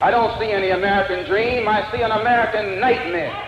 I don't see any American dream. I see an American nightmare.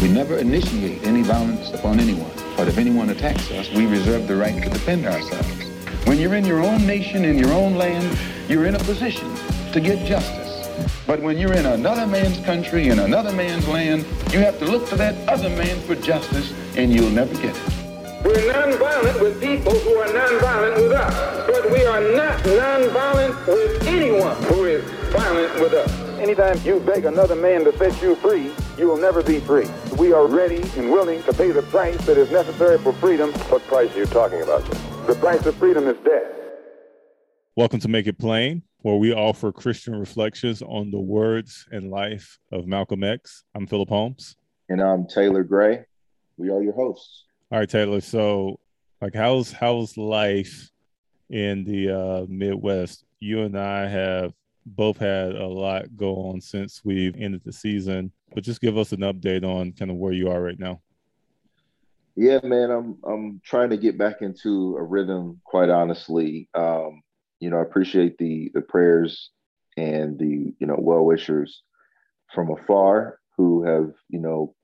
We never initiate any violence upon anyone. But if anyone attacks us, we reserve the right to defend ourselves. When you're in your own nation, in your own land, you're in a position to get justice. But when you're in another man's country, in another man's land, you have to look to that other man for justice, and you'll never get it. We're nonviolent with people who are nonviolent with us, but we are not nonviolent with anyone who is violent with us. Anytime you beg another man to set you free, you will never be free. We are ready and willing to pay the price that is necessary for freedom. What price are you talking about, sir? The price of freedom is death. Welcome to Make It Plain, where we offer Christian reflections on the words and life of Malcolm X. I'm Philip Holmes. And I'm Taylor Gray. We are your hosts. All right, Taylor. So, like, how's how's life in the uh, Midwest? You and I have both had a lot go on since we've ended the season, but just give us an update on kind of where you are right now. Yeah, man, I'm I'm trying to get back into a rhythm. Quite honestly, um, you know, I appreciate the the prayers and the you know well wishers from afar who have you know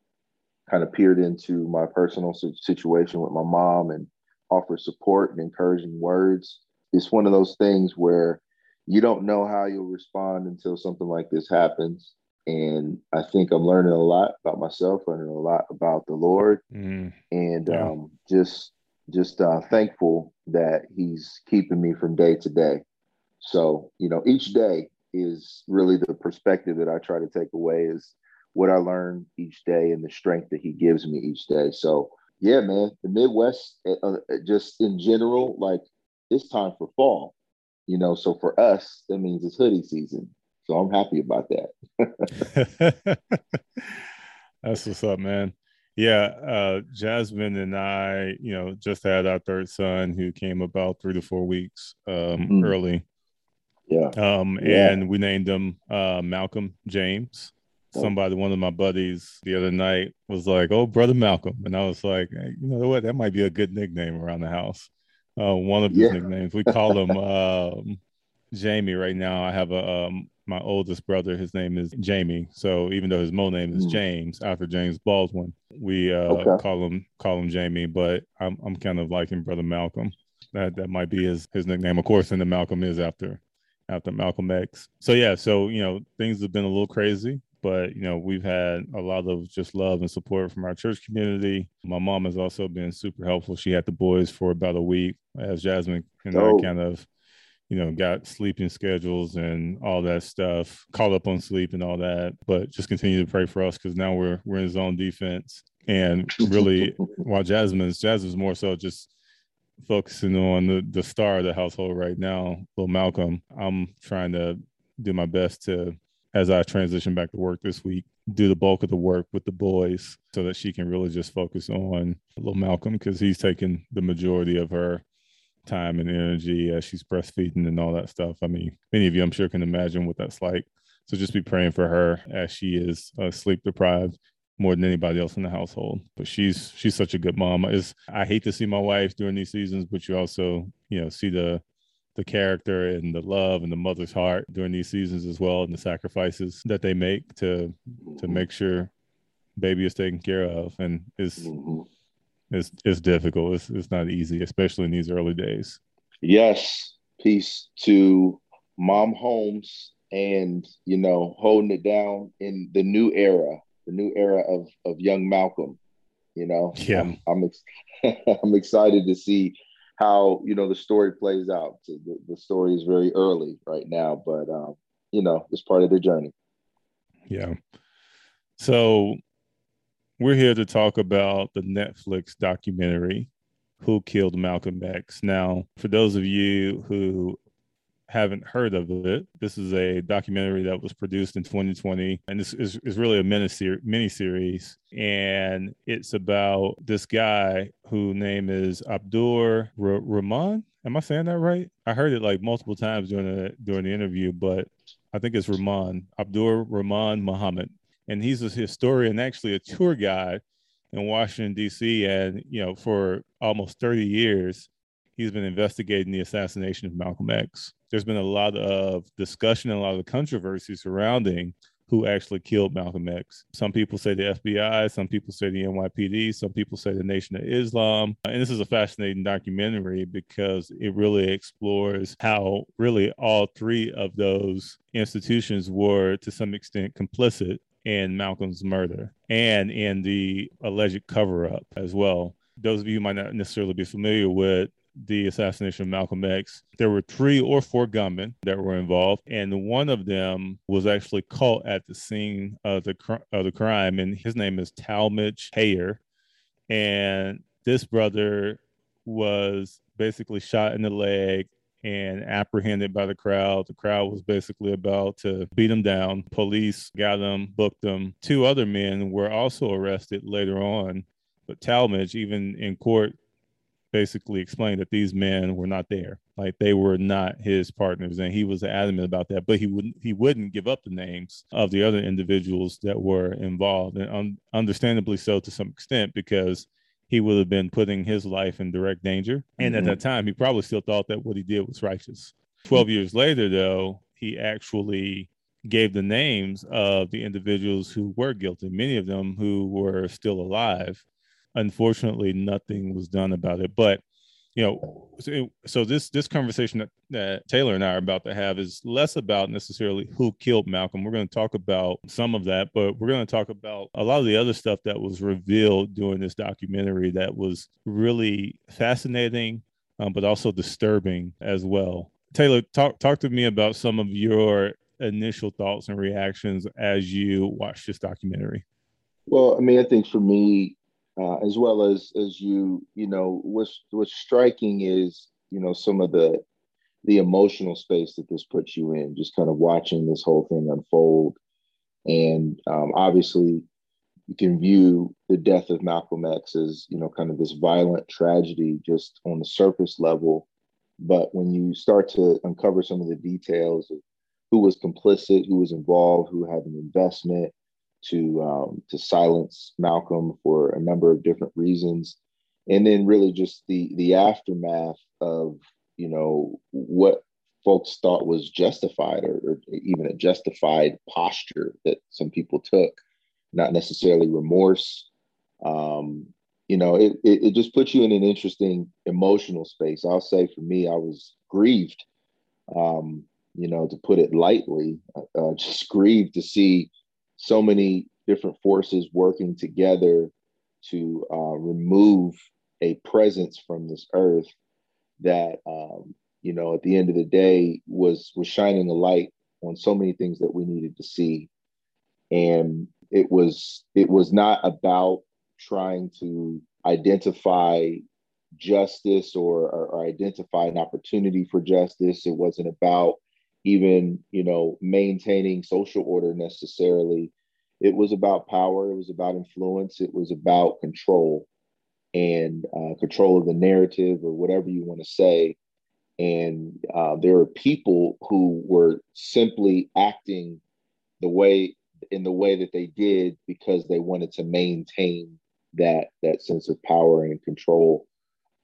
kind of peered into my personal situation with my mom and offer support and encouraging words. It's one of those things where you don't know how you'll respond until something like this happens. And I think I'm learning a lot about myself, learning a lot about the Lord, mm. and yeah. um, just just uh, thankful that He's keeping me from day to day. So you know, each day is really the perspective that I try to take away is what I learn each day and the strength that He gives me each day. So yeah, man, the Midwest, uh, uh just in general, like it's time for fall you know so for us that means it's hoodie season so i'm happy about that that's what's up man yeah uh jasmine and i you know just had our third son who came about three to four weeks um mm. early yeah um yeah. and we named him uh malcolm james oh. somebody one of my buddies the other night was like oh brother malcolm and i was like hey, you know what that might be a good nickname around the house uh, one of his yeah. nicknames. We call him um, Jamie right now. I have a um, my oldest brother. His name is Jamie. So even though his mo name is mm. James after James Baldwin, we uh, okay. call him call him Jamie. But I'm I'm kind of liking brother Malcolm. That that might be his his nickname. Of course, and the Malcolm is after after Malcolm X. So yeah, so you know things have been a little crazy, but you know we've had a lot of just love and support from our church community my mom has also been super helpful she had the boys for about a week as jasmine and oh. i kind of you know got sleeping schedules and all that stuff caught up on sleep and all that but just continue to pray for us because now we're we're in zone defense. And really while jasmine's jasmine's more so just focusing on the, the star of the household right now little malcolm i'm trying to do my best to as I transition back to work this week, do the bulk of the work with the boys so that she can really just focus on little Malcolm because he's taking the majority of her time and energy as she's breastfeeding and all that stuff. I mean, many of you, I'm sure, can imagine what that's like. So just be praying for her as she is uh, sleep deprived more than anybody else in the household. But she's she's such a good mom. Is I hate to see my wife during these seasons, but you also you know see the the character and the love and the mother's heart during these seasons as well and the sacrifices that they make to to make sure baby is taken care of and is mm-hmm. It's, it's difficult it's, it's not easy especially in these early days yes peace to mom holmes and you know holding it down in the new era the new era of of young malcolm you know yeah i'm i'm, ex- I'm excited to see how you know the story plays out. The, the story is very early right now, but um, you know it's part of the journey. Yeah. So we're here to talk about the Netflix documentary "Who Killed Malcolm X." Now, for those of you who haven't heard of it, this is a documentary that was produced in 2020, and this is, is really a mini series. And it's about this guy whose name is Abdur Rahman. Am I saying that right? I heard it like multiple times during the during the interview, but I think it's Rahman Abdur Rahman Muhammad, and he's a historian, actually a tour guide in Washington D.C. And you know, for almost 30 years, he's been investigating the assassination of Malcolm X. There's been a lot of discussion and a lot of controversy surrounding who actually killed Malcolm X. Some people say the FBI, some people say the NYPD, some people say the Nation of Islam. And this is a fascinating documentary because it really explores how really all three of those institutions were to some extent complicit in Malcolm's murder and in the alleged cover up as well. Those of you might not necessarily be familiar with the assassination of Malcolm X, there were three or four gunmen that were involved, and one of them was actually caught at the scene of the of the crime, and his name is Talmadge Hayer, and this brother was basically shot in the leg and apprehended by the crowd. The crowd was basically about to beat him down. Police got him, booked him. Two other men were also arrested later on, but Talmadge, even in court, basically explained that these men were not there like they were not his partners and he was adamant about that but he wouldn't he wouldn't give up the names of the other individuals that were involved and un- understandably so to some extent because he would have been putting his life in direct danger. And mm-hmm. at that time he probably still thought that what he did was righteous. 12 years later though he actually gave the names of the individuals who were guilty many of them who were still alive. Unfortunately nothing was done about it. But you know so, so, this this conversation that, that taylor and i are about to have is less about necessarily who killed malcolm. We're going to talk about some of that but we're going to talk about a lot of the other stuff that was revealed during this documentary that was really fascinating um, but also disturbing as well. Taylor talk talk to me about some of your initial thoughts and reactions as you watch this documentary. Well i mean i think for me uh, as well as as you you know what's what's striking is you know some of the the emotional space that this puts you in just kind of watching this whole thing unfold. And um, obviously you can view the death of malcolm x as you know kind of this violent tragedy just on the surface level. But when you start to uncover some of the details of who was complicit who was involved who had an investment to um, to silence Malcolm for a number of different reasons, and then really just the the aftermath of you know what folks thought was justified or, or even a justified posture that some people took, not necessarily remorse. Um, you know, it, it, it just puts you in an interesting emotional space. I'll say for me, I was grieved. Um, you know, to put it lightly, uh, uh just grieved to see so many different forces working together to uh, remove a presence from this earth that um, you know at the end of the day was was shining a light on so many things that we needed to see. And it was it was not about trying to identify justice or, or, or identify an opportunity for justice. It wasn't about even you know maintaining social order necessarily it was about power it was about influence it was about control and uh, control of the narrative or whatever you want to say. And uh, there are people who were simply acting the way in the way that they did because they wanted to maintain that that sense of power and control.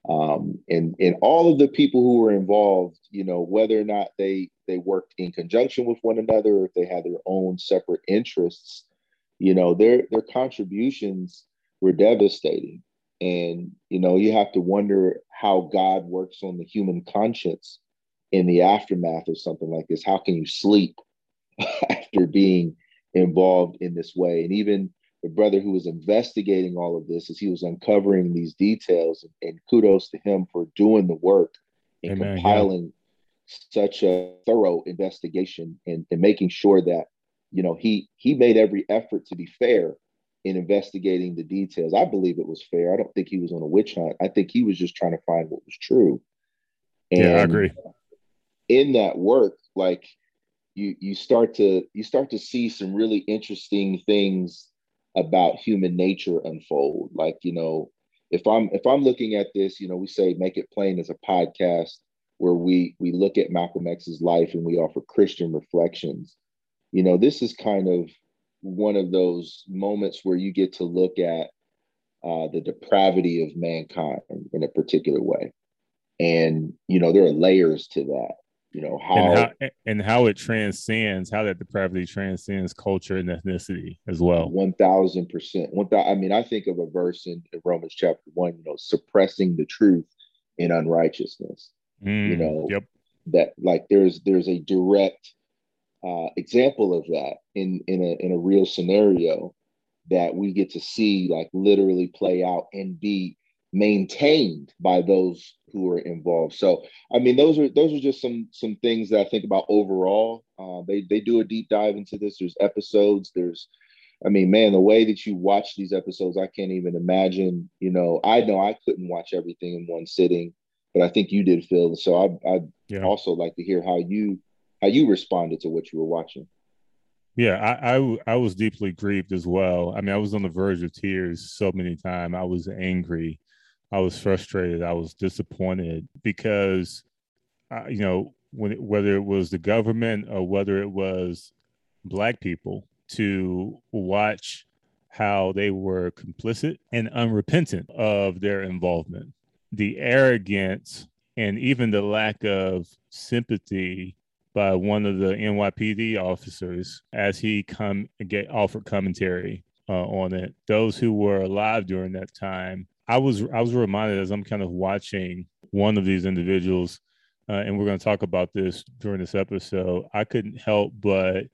Um, and and all of the people who were involved you know whether or not they they worked in conjunction with one another if they had their own separate interests you know their their contributions were devastating. And you know you have to wonder how god works on the human conscience in the aftermath of something like this. How can you sleep after being involved in this way? And even the brother who was investigating all of this as he was uncovering these details and kudos to him for doing the work and Amen, compiling yeah. such a thorough investigation and, and making sure that you know he he made every effort to be fair in investigating the details. I believe it was fair. I don't think he was on a witch hunt. I think he was just trying to find what was true. And yeah i agree. in that work like you you start to you start to see some really interesting things about human nature unfold. Like you know if i'm if i'm looking at this you know we say make it plain as a podcast where we we look at malcolm x's life and we offer christian reflections you know this is kind of one of those moments where you get to look at uh, the depravity of mankind in a particular way. And you know there are layers to that you know how and how, and how it transcends how that depravity transcends culture and ethnicity as well. 1000% one th- i mean i think of a verse in, in romans chapter 1 you know suppressing the truth in unrighteousness. Mm, you know yep. that like there's there's a direct uh, example of that in in a in a real scenario that we get to see like literally play out and be maintained by those who are involved. So, I mean, those are those are just some some things that I think about overall. Uh, they they do a deep dive into this. There's episodes. There's, I mean, man, the way that you watch these episodes, I can't even imagine. You know, I know I couldn't watch everything in one sitting, but I think you did, Phil. So I I yeah. also like to hear how you how you responded to what you were watching. Yeah, I, I, I was deeply grieved as well. I mean, I was on the verge of tears so many times. I was angry I was frustrated. I was disappointed because, uh, you know, when it, whether it was the government or whether it was black people to watch how they were complicit and unrepentant of their involvement, the arrogance and even the lack of sympathy by one of the NYPD officers as he come get offered commentary uh, on it. Those who were alive during that time I was I was reminded as I'm kind of watching one of these individuals, uh, and we're going to talk about this during this episode. I couldn't help but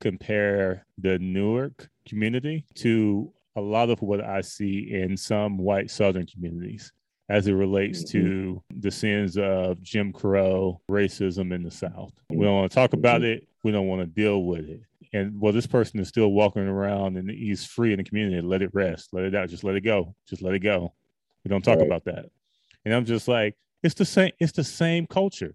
compare the Newark community to a lot of what I see in some white Southern communities as it relates mm-hmm. to the sins of Jim Crow, racism in the South. We don't want to talk about mm-hmm. it. We don't want to deal with it and well, this person is still walking around and he's free in the community. Let it rest, let it out, just let it go, just let it go. We don't talk right. about that. And I'm just like, it's the same. It's the same culture.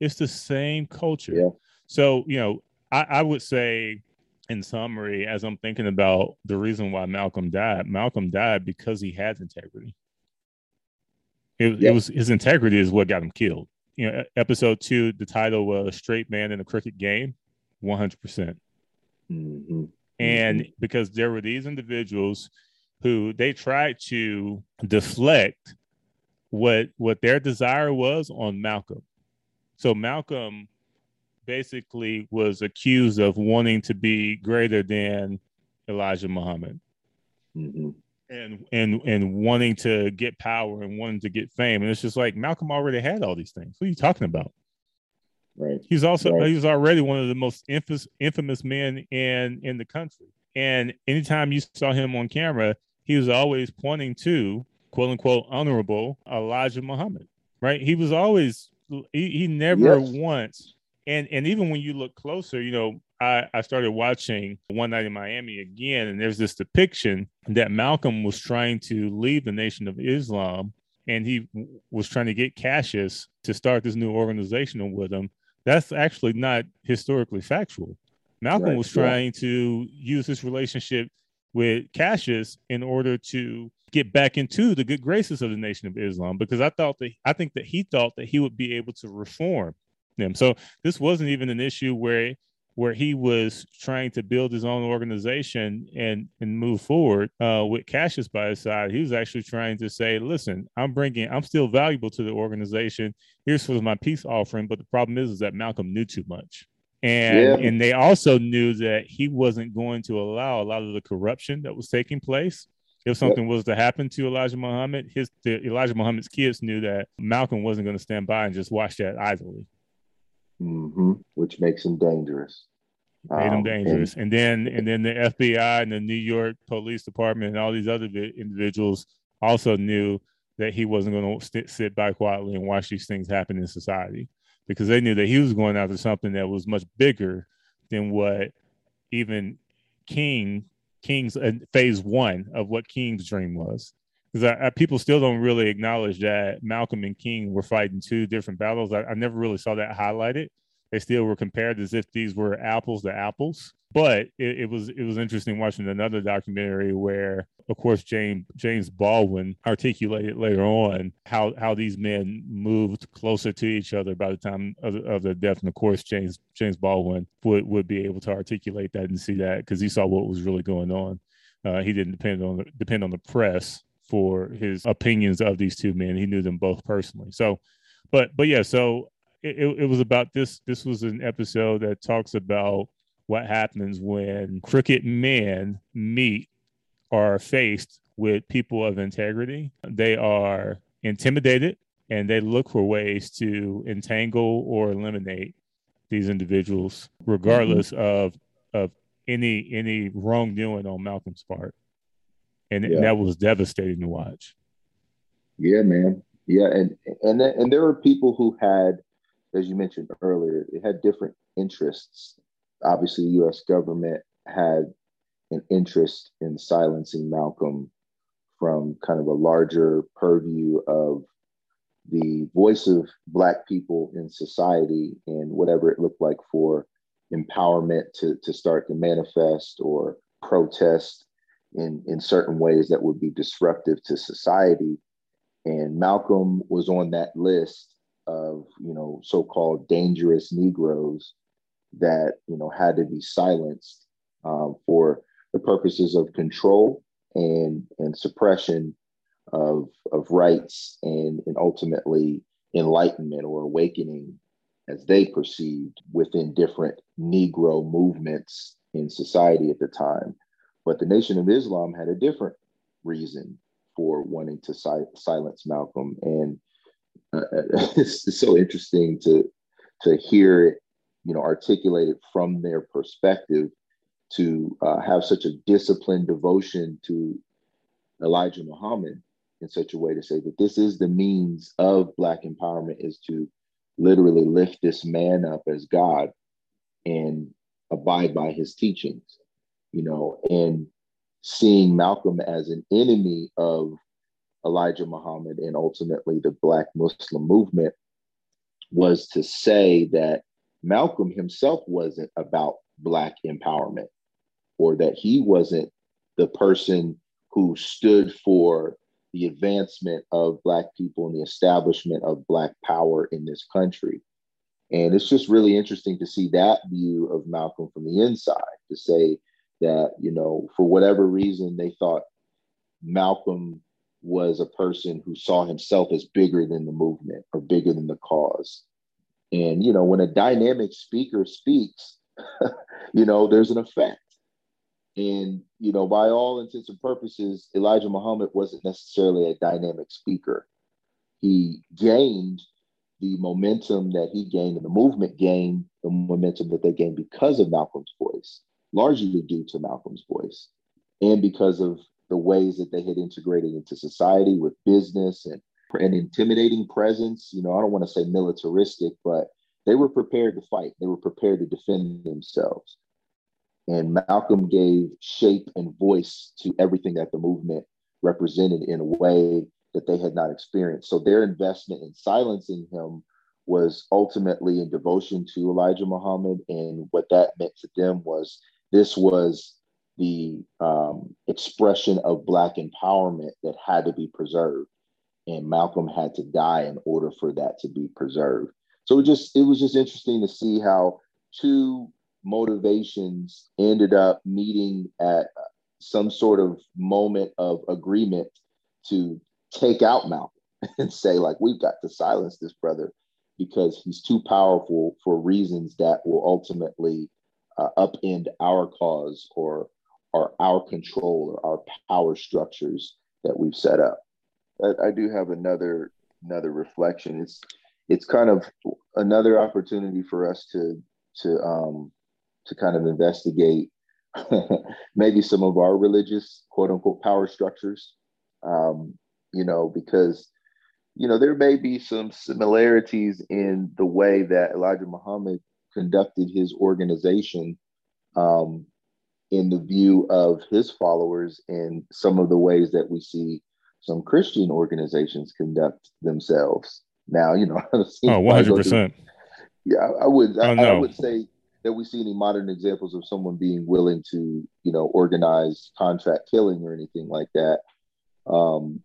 It's the same culture. Yeah. So you know, I, I would say, in summary, as I'm thinking about the reason why Malcolm died, Malcolm died because he had integrity. It, yeah. it was his integrity is what got him killed. You know, episode two, the title was "Straight Man in a Crooked Game," 100 percent Mm-hmm. And mm-hmm. because there were these individuals who they tried to deflect what what their desire was on Malcolm. So Malcolm basically was accused of wanting to be greater than Elijah Muhammad. Mm-hmm. And and and wanting to get power and wanting to get fame. And it's just like Malcolm already had all these things. What are you talking about? Right. He's also right. he was already one of the most infamous infamous men in in the country. And anytime you saw him on camera, he was always pointing to quote unquote honorable Elijah Muhammad, right? He was always he, he never yes. once and and even when you look closer, you know, I, I started watching One Night in Miami again, and there's this depiction that Malcolm was trying to leave the Nation of Islam, and he was trying to get Cassius to start this new organization with him. That's actually not historically factual. Malcolm right, was trying to use this relationship with Cassius in order to get back into the good graces of the Nation of Islam because I thought that I think that he thought that he would be able to reform them. So this wasn't even an issue where where he was trying to build his own organization and and move forward uh, with Cassius by his side. He was actually trying to say, "Listen, I'm bringing, I'm still valuable to the organization. Here's for my peace offering." But the problem is, is that Malcolm knew too much, and yeah. and they also knew that he wasn't going to allow a lot of the corruption that was taking place. If something yep. was to happen to Elijah Muhammad, his the, Elijah Muhammad's kids knew that Malcolm wasn't going to stand by and just watch that idly mm-hmm. which makes him dangerous. Made him um, dangerous, and, and, then and then the FBI and the New York Police Department and all these other individuals also knew that he wasn't going to st- sit by quietly and watch these things happen in society because they knew that he was going after something that was much bigger than what even King King's uh, phase one of what King's dream was. Because people still don't really acknowledge that Malcolm and King were fighting two different battles. I, I never really saw that highlighted. They still were compared as if these were apples to apples. But it, it, was it was interesting watching another documentary where, of course, James James Baldwin articulated later on how how these men moved closer to each other by the time of, of their death. And of course, James James Baldwin would would be able to articulate that and see that because he saw what was really going on. Uh, he didn't depend on the, depend on the press for his opinions of these two men. He knew them both personally. So, but but yeah, so it, it was about this. This was an episode that talks about what happens when crooked men meet or are faced with people of integrity. They are intimidated and they look for ways to entangle or eliminate these individuals, regardless mm-hmm. of of any any wrongdoing on Malcolm's part and, yeah. that was devastating to watch. Yeah, man. Yeah, and and and there were people who had, as you mentioned earlier, it had different interests. Obviously, the U.S. government had an interest in silencing Malcolm from kind of a larger purview of the voice of Black people in society and whatever it looked like for empowerment to, to start to manifest or protest in, in certain ways that would be disruptive to society. And Malcolm was on that list of, you know, so-called dangerous Negroes that, you know, had to be silenced um, for the purposes of control and, and suppression of, of rights and, and ultimately enlightenment or awakening as they perceived within different Negro movements in society at the time. But the Nation of Islam had a different reason for wanting to si- silence Malcolm, and uh, it's, it's, so interesting to to hear it, you know, articulated from their perspective. To uh, have such a disciplined devotion to Elijah Muhammad in such a way to say that this is the means of Black empowerment is to literally lift this man up as God and abide by his teachings you know, and seeing Malcolm as an enemy of Elijah Muhammad and ultimately the Black Muslim movement was to say that Malcolm himself wasn't about Black empowerment or that he wasn't the person who stood for the advancement of Black people and the establishment of Black power in this country. And it's just really interesting to see that view of Malcolm from the inside to say, that you know for whatever reason they thought malcolm was a person who saw himself as bigger than the movement or bigger than the cause. And you know when a dynamic speaker speaks you know there's an effect. And you know by all intents and purposes elijah muhammad wasn't necessarily a dynamic speaker. He gained the momentum that he gained and the movement gained the momentum that they gained because of malcolm's voice largely due to Malcolm's voice and because of the ways that they had integrated into society with business and an intimidating presence. You know, I don't want to say militaristic, but they were prepared to fight. They were prepared to defend themselves. And Malcolm gave shape and voice to everything that the movement represented in a way that they had not experienced. So their investment in silencing him was ultimately in devotion to Elijah Muhammad. And what that meant to them was this was the um, expression of Black empowerment that had to be preserved. And Malcolm had to die in order for that to be preserved. So it just it was just interesting to see how two motivations ended up meeting at some sort of moment of agreement to take out Malcolm and say like we've got to silence this brother because he's too powerful for reasons that will ultimately uh, upend our cause or or our control or our power structures that we've set up. I, I do have another another reflection. It's it's kind of another opportunity for us to to um, to kind of investigate maybe some of our religious quote unquote power structures. Um, you know, because you know there may be some similarities in the way that Elijah Muhammad conducted his organization um, in the view of his followers and some of the ways that we see some Christian organizations conduct themselves. Now, you know, oh, 100%. Yeah, I would, I, oh, no. I would say that we see any modern examples of someone being willing to, you know, organize contract killing or anything like that. Um,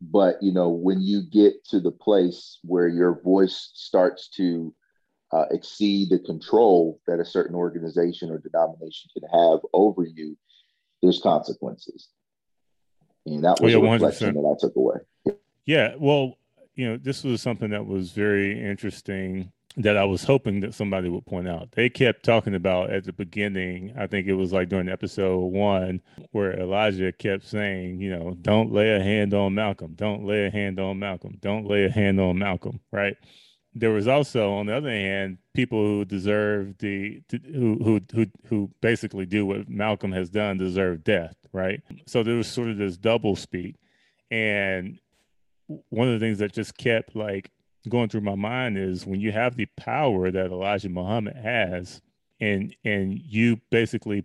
but you know, when you get to the place where your voice starts to uh, exceed the control that a certain organization or denomination can have over you, there's consequences. And that was oh, yeah, a reflection 100%. that I took away. Yeah, well, you know, this was something that was very interesting that I was hoping that somebody would point out. They kept talking about at the beginning, I think it was like during episode one, where Elijah kept saying, you know, don't lay a hand on Malcolm, don't lay a hand on Malcolm, don't lay a hand on Malcolm, right? There was also, on the other hand, people who deserve the who who who who basically do what Malcolm has done deserve death, right? So there was sort of this double speak, and one of the things that just kept like going through my mind is when you have the power that Elijah Muhammad has, and and you basically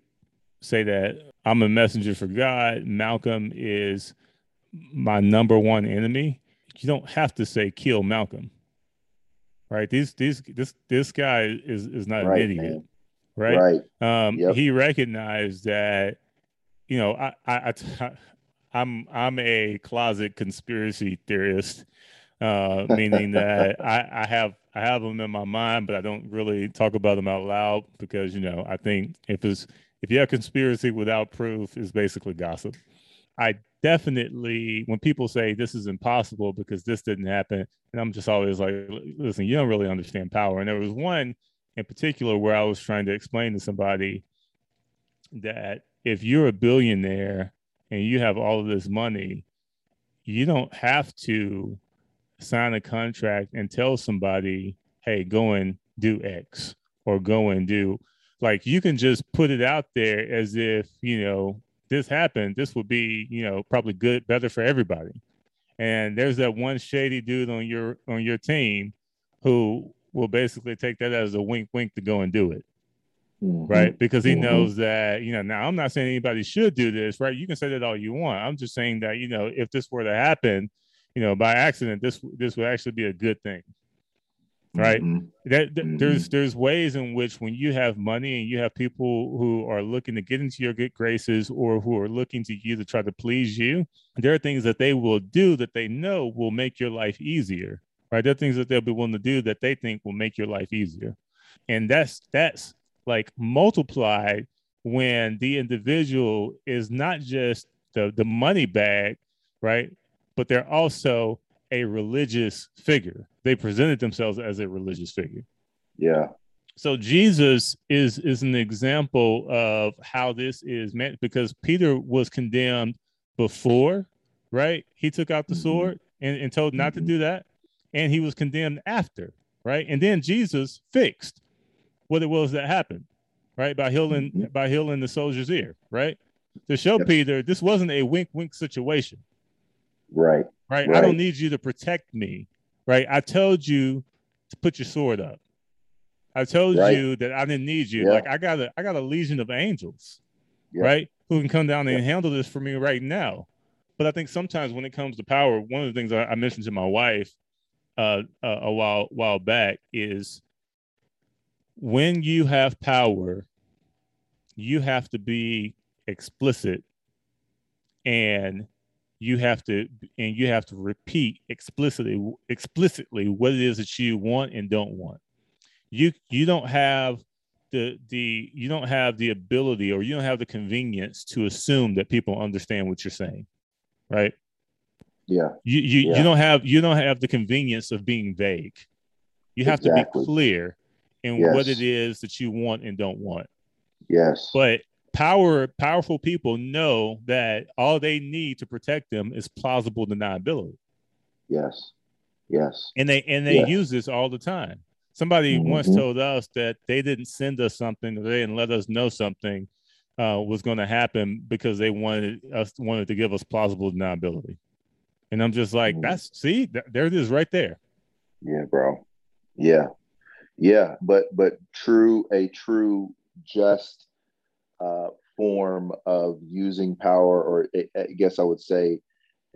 say that I'm a messenger for God, Malcolm is my number one enemy. You don't have to say kill Malcolm right? These these this this guy is is not right, an idiot, man. right? Right. Um, yep. He recognized that, you know, I I, I I'm I'm a closet conspiracy theorist, uh, meaning that I, I have I have them in my mind, but I don't really talk about them out loud because you know I think if it's if you have conspiracy without proof, it's basically gossip. I definitely when people say this is impossible because this didn't happen and i'm just always like listen you don't really understand power. And there was one in particular where i was trying to explain to somebody that if you're a billionaire and you have all of this money you don't have to sign a contract and tell somebody hey go and do x or go and do like you can just put it out there as if you know this happened, this would be, you know, probably good, better for everybody. And there's that one shady dude on your on your team who will basically take that as a wink wink to go and do it. Mm-hmm. Right. Because he mm-hmm. knows that, you know, now I'm not saying anybody should do this, right? You can say that all you want. I'm just saying that, you know, if this were to happen, you know, by accident, this this would actually be a good thing right mm-hmm. that, that mm-hmm. there's there's ways in which when you have money and you have people who are looking to get into your good graces or who are looking to you to try to please you there are things that they will do that they know will make your life easier right there are things that they'll be willing to do that they think will make your life easier and that's that's like multiplied when the individual is not just the the money bag right but they're also a religious figure. They presented themselves as a religious figure. Yeah. So Jesus is is an example of how this is meant because Peter was condemned before, right? He took out the mm-hmm. sword and, and told not mm-hmm. to do that. And he was condemned after, right? And then Jesus fixed what it was that happened, right? By healing Mm-hmm. by healing the soldier's ear, right? To show Yep. Peter this wasn't a wink wink situation, Right. right? I don't need you to protect me, right? I told you to put your sword up. I told Right. you that I didn't need you. Yeah. Like I got a I got a legion of angels, Yeah. right? Who can come down and handle this for me right now. But I think sometimes when it comes to power, one of the things I, I mentioned to my wife uh, uh, a while while back is when you have power, you have to be explicit and you have to and you have to repeat explicitly explicitly what it is that you want and don't want you you don't have the the you don't have the ability or you don't have the convenience to assume that people understand what you're saying right Yeah. you you, Yeah. you don't have you don't have the convenience of being vague you have to be clear in what it is that you want and don't want Yes. but power powerful people know that all they need to protect them is plausible deniability yes. Yes. and they and they Yeah. use this all the time somebody once Mhm. told us that they didn't send us something or they didn't let us know something uh, was going to happen because they wanted us wanted to give us plausible deniability and i'm just like Mhm. that's see th- there it is right there Yeah, bro. Yeah. Yeah, but but true a true just uh form of using power or I guess I would say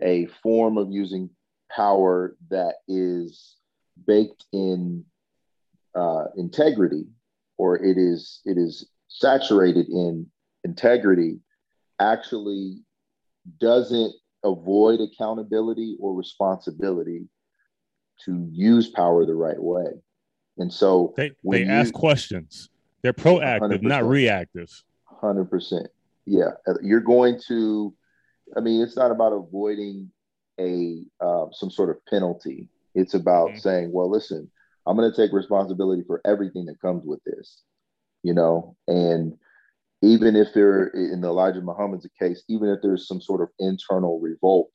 a form of using power that is baked in uh integrity or it is it is saturated in integrity actually doesn't avoid accountability or responsibility to use power the right way. And so they they you- ask questions they're proactive not 100%. reactive Hundred percent. Yeah, you're going to. I mean, it's not about avoiding a uh, some sort of penalty. It's about Mhm. saying, "Well, listen, I'm going to take responsibility for everything that comes with this." You know, and even if there, in the Elijah Muhammad's case, even if there's some sort of internal revolt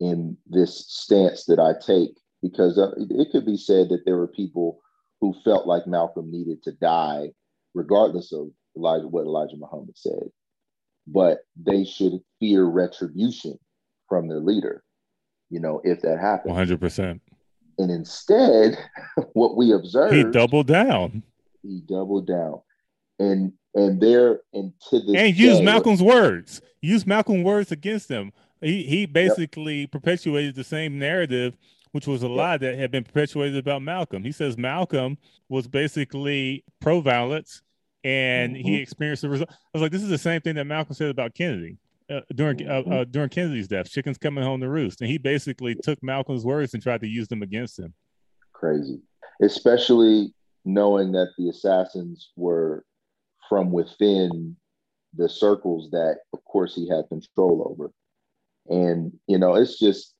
in this stance that I take, because uh, it could be said that there were people who felt like Malcolm needed to die, regardless of Elijah, what Elijah Muhammad said. But they should fear retribution from their leader, you know, if that happens. 100% And instead, what we observe, he doubled down he doubled down, and and there and to this and use day- Malcolm's words. Use Malcolm's words against them. He he basically perpetuated the same narrative, which was a lie that had been perpetuated about Malcolm. He says Malcolm was basically pro-violence, and he Mhm. experienced the result. I was like, this is the same thing that Malcolm said about Kennedy uh, during uh, Mhm. uh, during Kennedy's death. Chickens coming home to roost, and he basically took Malcolm's words and tried to use them against him. crazy, especially knowing that the assassins were from within the circles that, of course, he had control over. And you know, it's just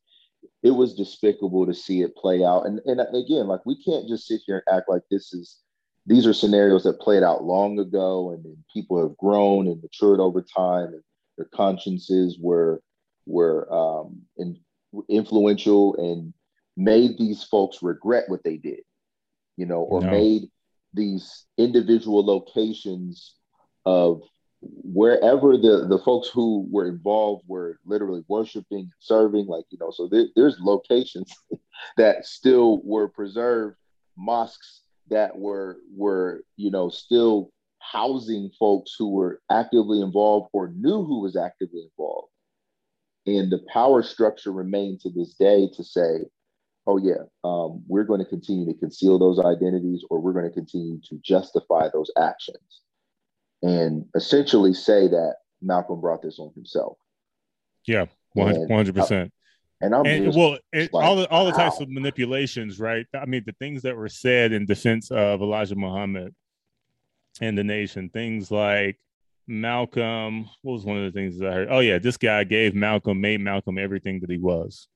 it was despicable to see it play out. And and again, like we can't just sit here and act like this is these are scenarios that played out long ago, and, and people have grown and matured over time, and their consciences were were um, in, influential and made these folks regret what they did, you know, or No. made these individual locations of wherever the the folks who were involved were literally worshiping and serving like you know so there, there's locations that still were preserved mosques that were were you know still housing folks who were actively involved or knew who was actively involved and the power structure remained to this day to say oh yeah um, we're going to continue to conceal those identities or we're going to continue to justify those actions and essentially say that Malcolm brought this on himself. Yeah, one And- hundred percent. And I'm and just well, it, like, all the all the types of manipulations, right? I mean, the things that were said in defense of Elijah Muhammad and the nation, things like Malcolm. What was one of the things that I heard? Oh yeah, this guy gave Malcolm, made Malcolm everything that he was,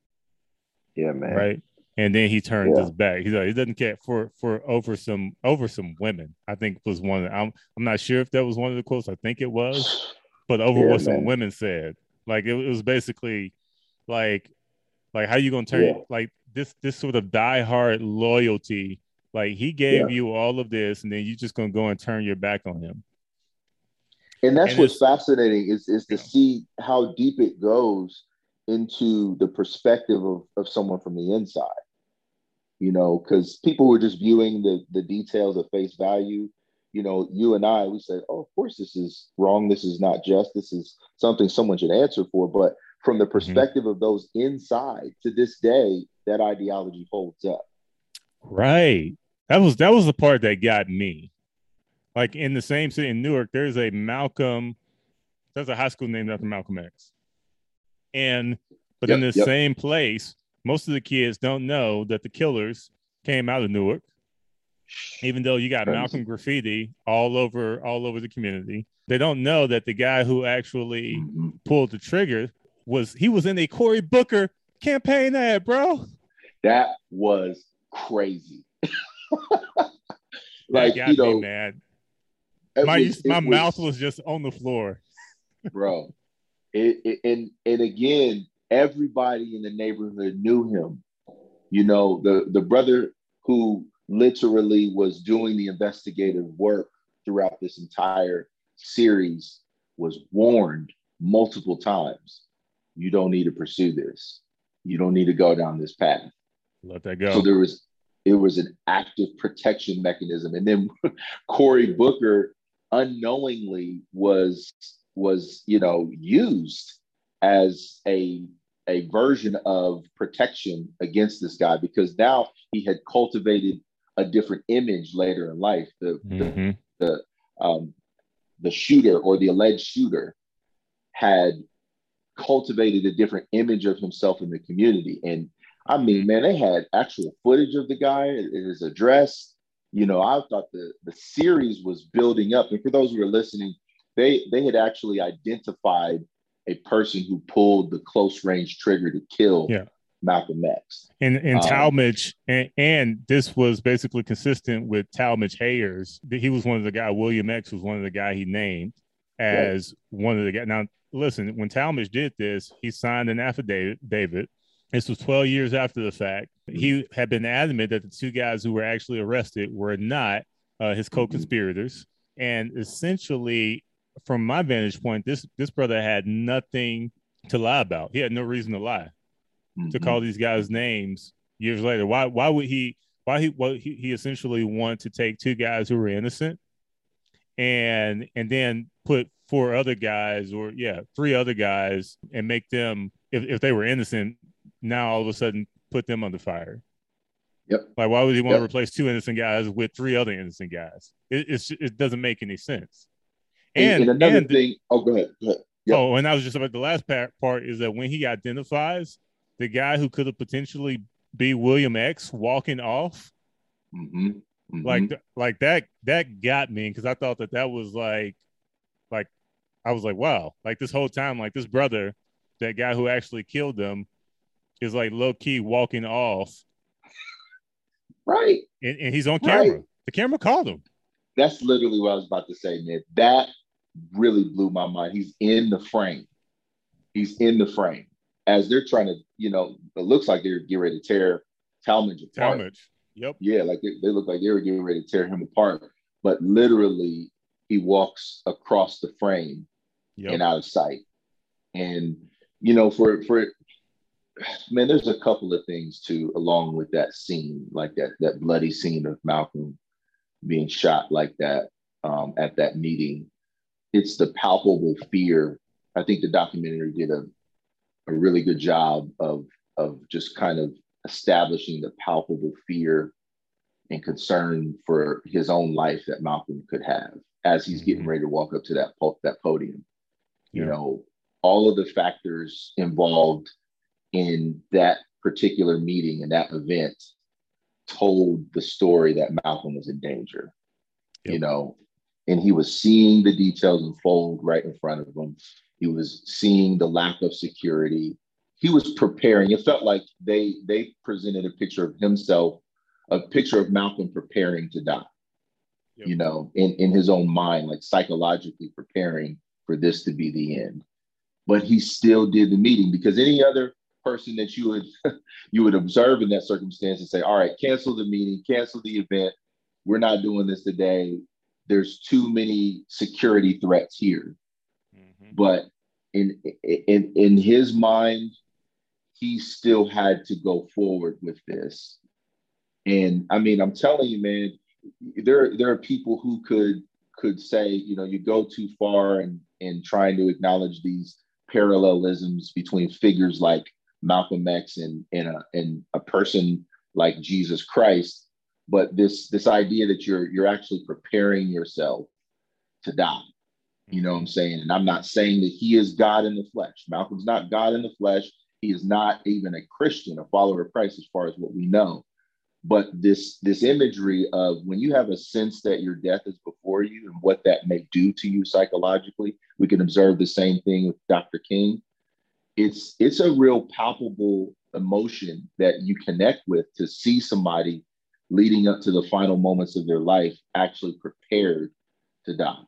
yeah, man. right? And then he turned Yeah. his back. He's like, he doesn't care for for over some over some women. I think was one. Of, I'm I'm not sure if that was one of the quotes. I think it was, but over Yeah, what some women said. Like it, it was basically like like how you gonna turn Yeah. like this this sort of diehard loyalty. Like he gave Yeah. you all of this, and then you're just gonna go and turn your back on him. And that's And what's fascinating is is to Yeah. see how deep it goes into the perspective of, of someone from the inside. You know, because people were just viewing the the details at face value. You know, you and I, we said, "Oh, of course, this is wrong. This is not just. This is something someone should answer for." But from the perspective of those inside, to this day, that ideology holds up. Right. That was that was the part that got me. Like in the same city in Newark, there's a Malcolm. There's a high school named after Malcolm X. And but in the yep. same place, most of the kids don't know that the killers came out of Newark. Even though you got Crazy. Malcolm graffiti all over all over the community, they don't know that the guy who actually Mhm. pulled the trigger was he was in a Cory Booker campaign ad, bro. That was crazy. Like you know, me, man. my was- my it was- mouth was just on the floor. bro. It, it, and and again, everybody in the neighborhood knew him. You know, the the brother who literally was doing the investigative work throughout this entire series was warned multiple times. You don't need to pursue this. You don't need to go down this path. Let that go. So there was it was an active protection mechanism. And then Cory Booker unknowingly was was you know used as a a version of protection against this guy because now he had cultivated a different image later in life. The the, Mhm. the um the shooter or the alleged shooter had cultivated a different image of himself in the community. And I mean, man, they had actual footage of the guy, his address. You know, I thought the the series was building up. And for those who are listening, they they had actually identified a person who pulled the close range trigger to kill Yeah. Malcolm X. And and Um, Talmadge, and, and this was basically consistent with Talmadge Hayers. He was one of the guy. William X was one of the guy he named as one of the guy. Now, listen, when Talmadge did this, he signed an affidavit. David. This was 12 years after the fact. He had been adamant that the two guys who were actually arrested were not uh, his co-conspirators, and essentially, from my vantage point, this this brother had nothing to lie about. He had no reason to lie to Mhm. call these guys names years later. Why why would he why he what he, he essentially want to take two guys who were innocent and and then put four other guys or yeah, three other guys and make them if, if they were innocent, now all of a sudden put them under fire. Yep. Like why would he want to replace two innocent guys with three other innocent guys? It it's, it doesn't make any sense. And, And another and- thing, oh, go ahead. Go ahead. Yep. Oh, and I was just about the last part, part is that when he identifies the guy who could have potentially be William X walking off, Mhm. Mhm. like like that that got me because I thought that that was like I was like wow like this whole time like this brother that guy who actually killed them is like low key walking off right. and, and he's on Right. camera. The camera called him. That's literally what I was about to say, man. That really blew my mind. He's in the frame. He's in the frame as they're trying to, you know, it looks like they're getting ready to tear Talmadge apart. Talmadge. Yep. Yeah, like they, they look like they were getting ready to tear him apart. But literally, he walks across the frame Yep. and out of sight. And you know, for for man, there's a couple of things too, along with that scene, like that that bloody scene of Malcolm being shot like that um, at that meeting. It's the palpable fear. I think the documentary did a a really good job of of just kind of establishing the palpable fear and concern for his own life that Malcolm could have as he's getting Mhm. ready to walk up to that that podium you Yeah. know all of the factors involved in that particular meeting and that event told the story that malcolm was in danger you know and he was seeing the details unfold right in front of him he was seeing the lack of security he was preparing it felt like they they presented a picture of himself a picture of malcolm preparing to die Yep. you know in in his own mind like psychologically preparing for this to be the end. But he still did the meeting because any other person that you would you would observe in that circumstance and say, all right, cancel the meeting, cancel the event. We're not doing this today. there's too many security threats here. Mm-hmm. But in in in his mind, he still had to go forward with this. And I mean, I'm telling you, man, there there are people who could could say, you know, you go too far and in trying to acknowledge these parallelisms between figures like Malcolm X and and a, and a person like Jesus Christ. But this this idea that you're you're actually preparing yourself to die. You know what I'm saying? And I'm not saying that he is God in the flesh. Malcolm's not God in the flesh. He is not even a Christian, a follower of Christ, as far as what we know. But this this imagery of when you have a sense that your death is before you and what that may do to you psychologically, we can observe the same thing with Dr. King. It's it's a real palpable emotion that you connect with to see somebody leading up to the final moments of their life actually prepared to die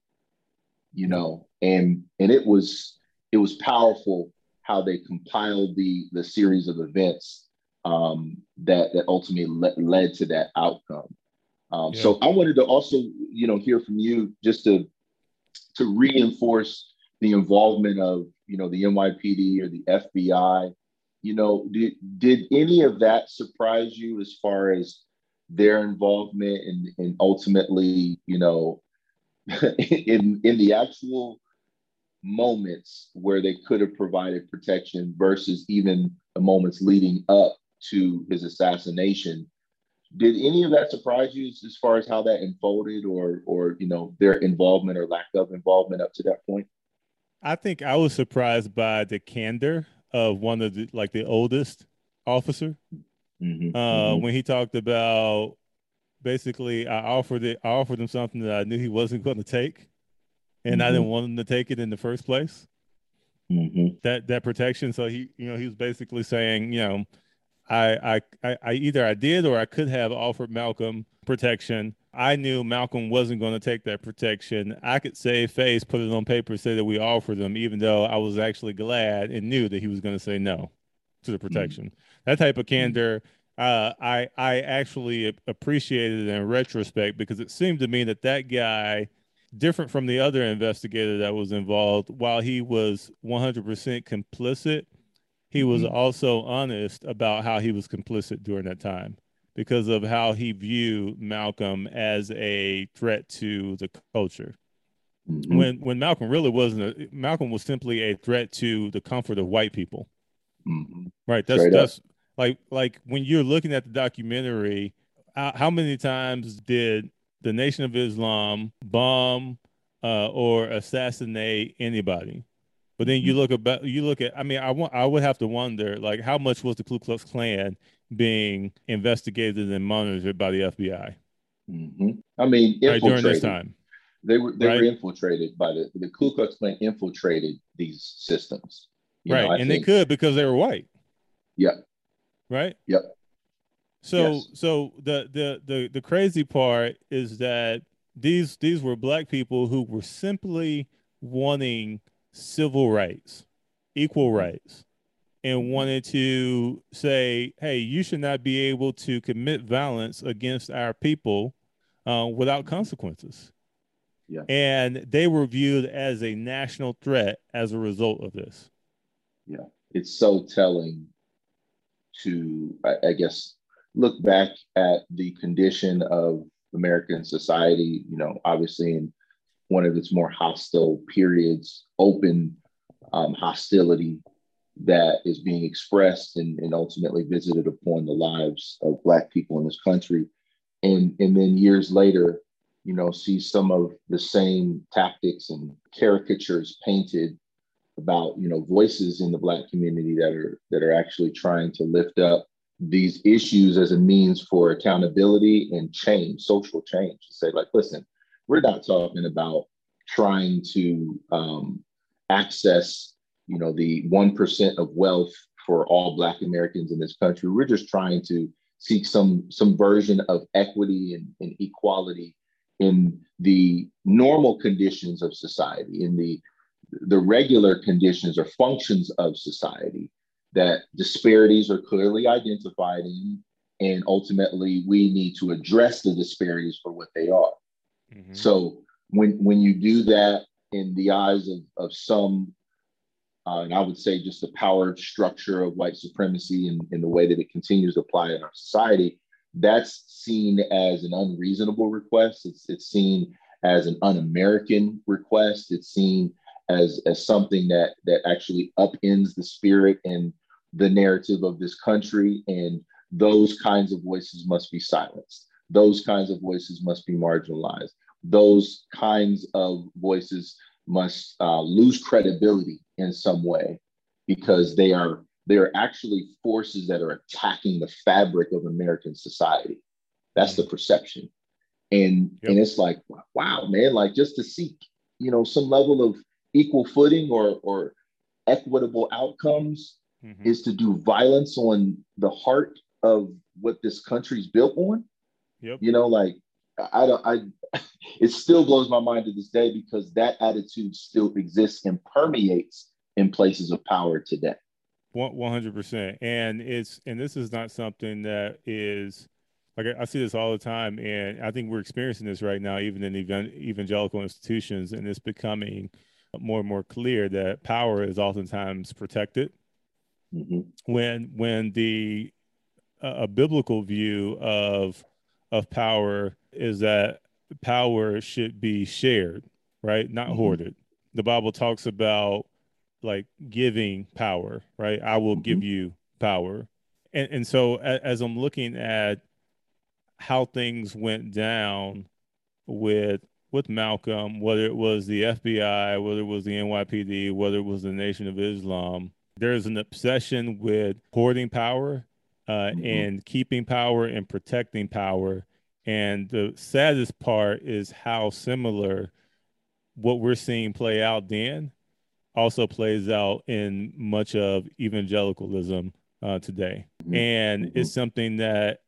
you know and and it was it was powerful how they compiled the the series of events um, that that ultimately le- led to that outcome. Um, yeah. So I wanted to also, you know, hear from you just to to reinforce the involvement of you know the NYPD or the FBI. You know, did did any of that surprise you as far as their involvement and and ultimately, you know, in in the actual moments where they could have provided protection versus even the moments leading up to his assassination. Did any of that surprise you as far as how that unfolded or or you know their involvement or lack of involvement up to that point? I think I was surprised by the candor of one of the like the oldest officer. Mm-hmm, uh, mm-hmm. when he talked about basically I offered it I offered him something that I knew he wasn't going to take and mm-hmm. I didn't want him to take it in the first place. Mm-hmm. That that protection. So he, you know, he was basically saying, you know, I, I, I either I did or I could have offered Malcolm protection. I knew Malcolm wasn't going to take that protection. I could save face, put it on paper, say that we offered them, even though I was actually glad and knew that he was going to say no to the mm-hmm. protection. Mm-hmm. That type of candor, uh, I I actually appreciated in retrospect because it seemed to me that that guy, different from the other investigator that was involved, while he was 100% complicit he was mm-hmm. also honest about how he was complicit during that time because of how he viewed Malcolm as a threat to the culture. Mm-hmm. When when Malcolm really wasn't a, Malcolm was simply a threat to the comfort of white people. Mm-hmm. Right. That's Straight that's up. like like when you're looking at the documentary, how, how many times did the Nation of Islam bomb uh, or assassinate anybody? But then you mm-hmm. look about you look at I mean I want I would have to wonder like how much was the Ku Klux Klan being investigated and monitored by the FBI? Mm-hmm. I mean, right, during this time, they were they right? were infiltrated by the the Ku Klux Klan infiltrated these systems, right? Know, and think. they could because they were white. Yeah. Right. Yep. So yes. so the the the the crazy part is that these these were black people who were simply wanting civil rights, equal rights, and wanted to say, hey, you should not be able to commit violence against our people uh, without consequences. Yeah. And they were viewed as a national threat as a result of this. Yeah. It's so telling to, I, I guess, look back at the condition of American society, you know, obviously in one of its more hostile periods, open um, hostility that is being expressed and, and ultimately visited upon the lives of Black people in this country. And, and then years later, you know, see some of the same tactics and caricatures painted about, you know, voices in the Black community that are that are actually trying to lift up these issues as a means for accountability and change, social change. To say, like, listen, we're not talking about trying to um, access, you know, the one percent of wealth for all Black Americans in this country. We're just trying to seek some some version of equity and, and equality in the normal conditions of society, in the the regular conditions or functions of society that disparities are clearly identified in and ultimately we need to address the disparities for what they are Mm-hmm. So when when you do that in the eyes of of some uh, and I would say just the power structure of white supremacy and, and the way that it continues to apply in our society, that's seen as an unreasonable request. It's, it's seen as an un-American request. It's seen as, as something that, that actually upends the spirit and the narrative of this country. And those kinds of voices must be silenced. Those kinds of voices must be marginalized. Those kinds of voices must uh, lose credibility in some way because they are they are actually forces that are attacking the fabric of American society. That's the perception. And yep. and it's like, wow, man, like just to seek, you know, some level of equal footing or or equitable outcomes mm-hmm. is to do violence on the heart of what this country's built on. Yep. You know, like I don't I it still blows my mind to this day because that attitude still exists and permeates in places of power today. One hundred percent, and it's and this is not something that is like I see this all the time, and I think we're experiencing this right now, even in evangelical institutions, and it's becoming more and more clear that power is oftentimes protected. Mm-hmm. When when the a biblical view of of power is that power should be shared, right? Not mm-hmm. hoarded. The Bible talks about like giving power, right? I will mm-hmm. give you power. And and so as, as I'm looking at how things went down with with Malcolm, whether it was the FBI, whether it was the NYPD, whether it was the Nation of Islam, there's an obsession with hoarding power uh, mm-hmm. and keeping power and protecting power. And the saddest part is how similar what we're seeing play out then also plays out in much of evangelicalism uh, today, mm-hmm. and mm-hmm. it's something that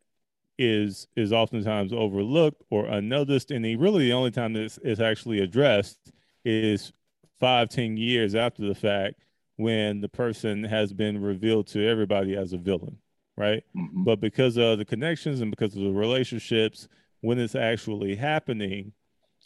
is is oftentimes overlooked or unnoticed. And the, really, the only time this is actually addressed is five, ten years after the fact, when the person has been revealed to everybody as a villain, right? Mm-hmm. But because of the connections and because of the relationships, when it's actually happening,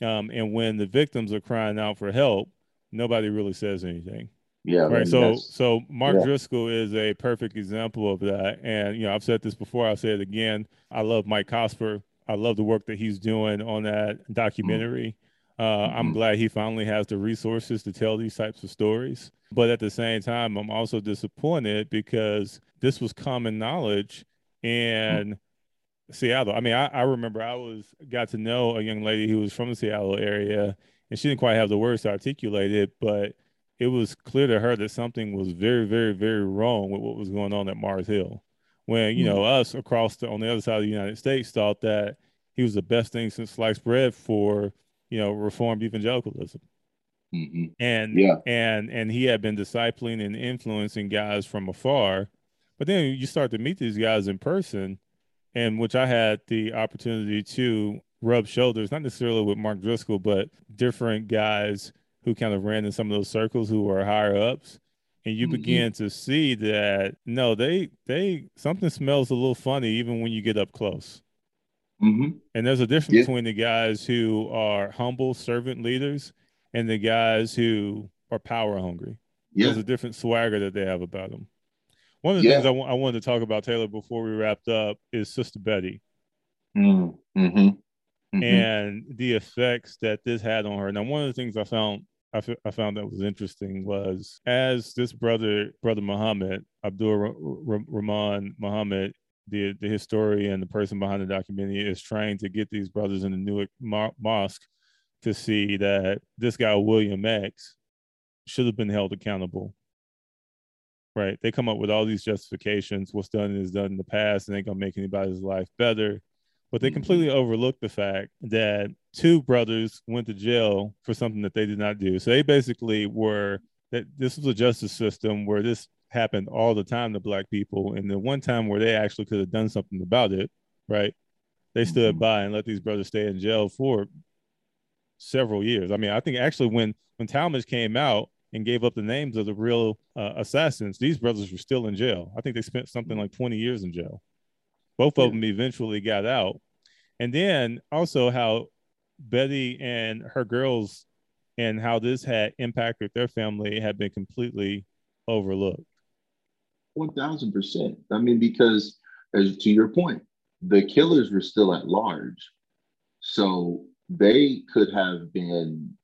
um, and when the victims are crying out for help, nobody really says anything. Yeah. Right. So so Mark yeah. Driscoll is a perfect example of that. And you know, I've said this before, I'll say it again. I love Mike Cosper. I love the work that he's doing on that documentary. Uh, mm-hmm. I'm glad he finally has the resources to tell these types of stories. But at the same time, I'm also disappointed because this was common knowledge in mm-hmm. Seattle. I mean, I, I remember I was got to know a young lady who was from the Seattle area and she didn't quite have the words to articulate it, but it was clear to her that something was very, very, very wrong with what was going on at Mars Hill. When you mm-hmm. know us across the on the other side of the United States thought that he was the best thing since sliced bread for you know reformed evangelicalism. Mm-hmm. And yeah. and and he had been discipling and influencing guys from afar, but then you start to meet these guys in person, and which I had the opportunity to rub shoulders, not necessarily with Mark Driscoll, but different guys who kind of ran in some of those circles who were higher ups. And you mm-hmm. begin to see that no, they they something smells a little funny even when you get up close. Mm-hmm. And there's a difference yeah. between the guys who are humble servant leaders and the guys who are power hungry. Yeah. There's a different swagger that they have about them. One of the yeah. things I, w- I wanted to talk about, Taylor, before we wrapped up is Sister Betty. Mm-hmm mm-hmm. and the effects that this had on her. Now, one of the things I found I, f- I found that was interesting was as this brother, brother Muhammad, Abdur Rahman Muhammad, the, the historian, the person behind the documentary, is trying to get these brothers in the Newark mo- mosque to see that this guy, William X, should have been held accountable. Right. They come up with all these justifications. What's done is done in the past and ain't to make anybody's life better but they mm-hmm. completely overlooked the fact that two brothers went to jail for something that they did not do. So they basically were that this was a justice system where this happened all the time to black people. And the one time where they actually could have done something about it, right? They stood mm-hmm. by and let these brothers stay in jail for several years. I mean, I think actually when when Talmadge came out and gave up the names of the real uh, assassins, these brothers were still in jail. I think they spent something like 20 years in jail. Both of them eventually got out. And then also how Betty and her girls and how this had impacted their family had been completely overlooked. One thousand percent. I mean, because as to your point, the killers were still at large, so they could have been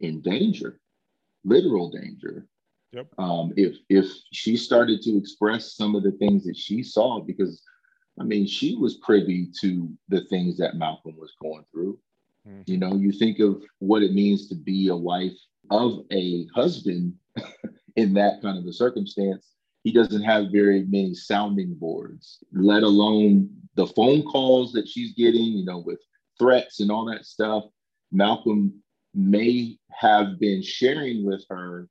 in danger, literal danger. Yep. Um, if if she started to express some of the things that she saw, because I mean, she was privy to the things that Malcolm was going through. Mm-hmm. You know, you think of what it means to be a wife of a husband in that kind of a circumstance. He doesn't have very many sounding boards, let alone the phone calls that she's getting, you know, with threats and all that stuff. Malcolm may have been sharing with her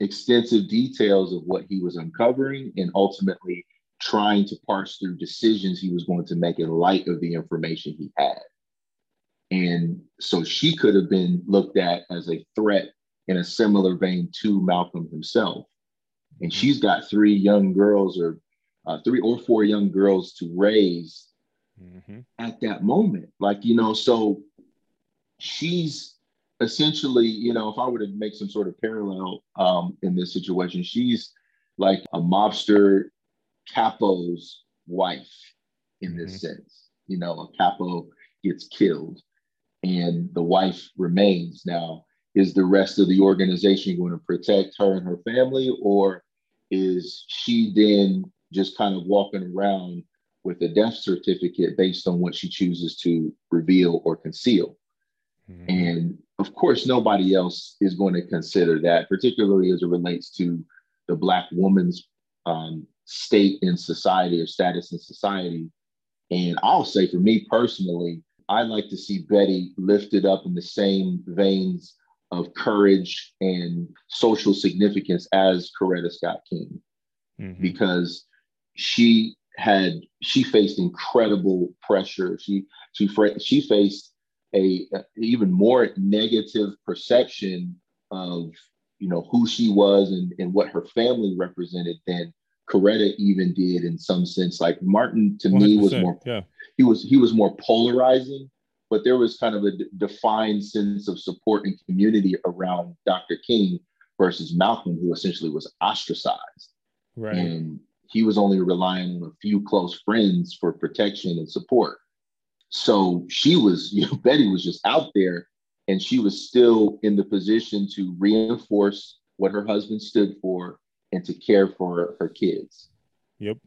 extensive details of what he was uncovering and ultimately trying to parse through decisions he was going to make in light of the information he had. And so she could have been looked at as a threat in a similar vein to Malcolm himself. And she's got three young girls or uh, three or four young girls to raise mm-hmm. at that moment. Like, you know, so she's essentially, you know, if I were to make some sort of parallel um, in this situation, she's like a mobster capo's wife in this mm-hmm. sense. You know, a capo gets killed and the wife remains. Now, is the rest of the organization going to protect her and her family, or is she then just kind of walking around with a death certificate based on what she chooses to reveal or conceal? Mm-hmm. And of course, nobody else is going to consider that, particularly as it relates to the Black woman's um, state in society or status in society. And I'll say for me personally, I like to see Betty lifted up in the same veins of courage and social significance as Coretta Scott King, mm-hmm. because she had she faced incredible pressure. She she she faced a, a even more negative perception of you know who she was and, and what her family represented than Coretta even did in some sense. Like Martin to me was more yeah. he was he was more polarizing, but there was kind of a d- defined sense of support and community around Dr. King versus Malcolm, who essentially was ostracized. Right. And he was only relying on a few close friends for protection and support. So she was, you know, Betty was just out there and she was still in the position to reinforce what her husband stood for and to care for her kids. Yep.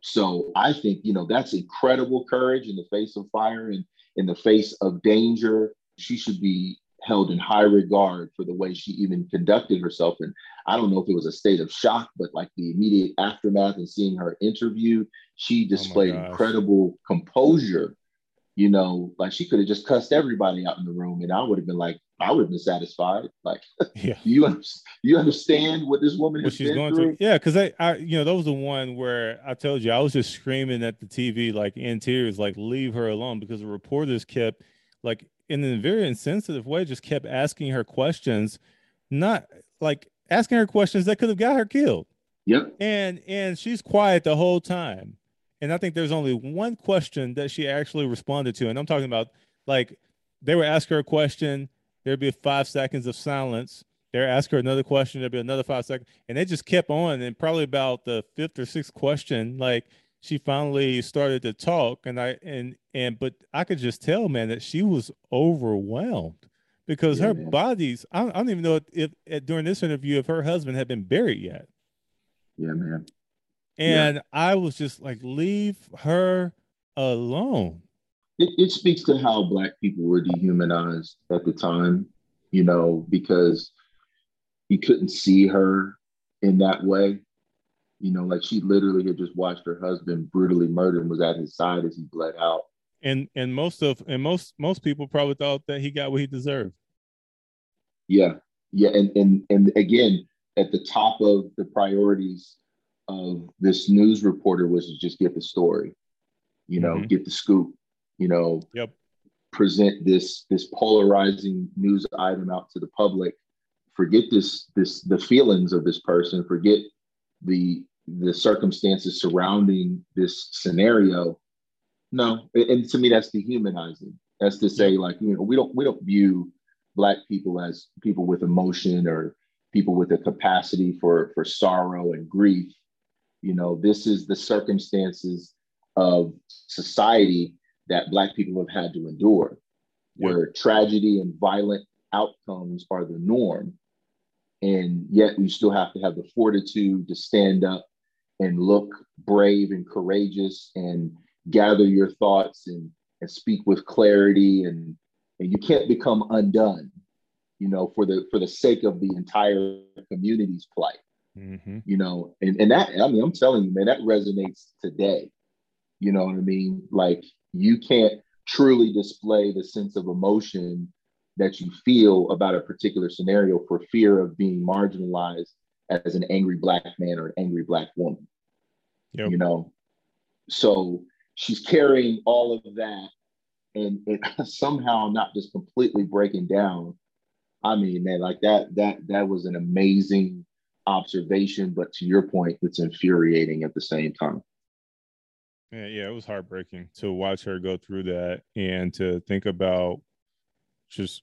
So I think, you know, that's incredible courage in the face of fire and in the face of danger. She should be held in high regard for the way she even conducted herself. And I don't know if it was a state of shock, but like the immediate aftermath and seeing her interviewed, she oh displayed oh incredible composure you know, like she could have just cussed everybody out in the room, and I would have been like, I would have been satisfied. Like, yeah, you you understand what this woman what she's going through? Yeah, because I, I, you know, that was the one where I told you I was just screaming at the TV like in tears, like leave her alone, because the reporters kept like in a very insensitive way, just kept asking her questions, not like asking her questions that could have got her killed. Yep. And and she's quiet the whole time and I think there's only one question that she actually responded to, and I'm talking about like they would ask her a question, there'd be five seconds of silence. They'd ask her another question, there'd be another five seconds, and they just kept on. And probably about the fifth or sixth question, like she finally started to talk, and I and and but I could just tell, man, that she was overwhelmed because yeah, her man. body's. I, I, don't even know if, if, if during this interview if her husband had been buried yet. Yeah, man. And yeah. I was just like, leave her alone. It, it speaks to how Black people were dehumanized at the time, you know, because you couldn't see her in that way. You know, like she literally had just watched her husband brutally murdered and was at his side as he bled out. And and most of and most most people probably thought that he got what he deserved. Yeah. Yeah. And and and again, at the top of the priorities of this news reporter was to just get the story, you know, mm-hmm. get the scoop, you know, yep. present this this polarizing news item out to the public. Forget this this the feelings of this person. Forget the the circumstances surrounding this scenario. No, and to me that's dehumanizing. That's to say, like you know, we don't we don't view black people as people with emotion or people with a capacity for for sorrow and grief. You know, this is the circumstances of society that black people have had to endure, where tragedy and violent outcomes are the norm. And yet we still have to have the fortitude to stand up and look brave and courageous and gather your thoughts and, and speak with clarity. And, and you can't become undone you know for the for the sake of the entire community's plight. Mm-hmm. you know and, and that i mean i'm telling you man that resonates today. You know what i mean? Like you can't truly display the sense of emotion that you feel about a particular scenario for fear of being marginalized as an angry black man or an angry black woman. Yep. You know, so she's carrying all of that and it somehow not just completely breaking down. I mean, man, like that, that, that was an amazing observation, but to your point, it's infuriating at the same time. Yeah, yeah, it was heartbreaking to watch her go through that and to think about just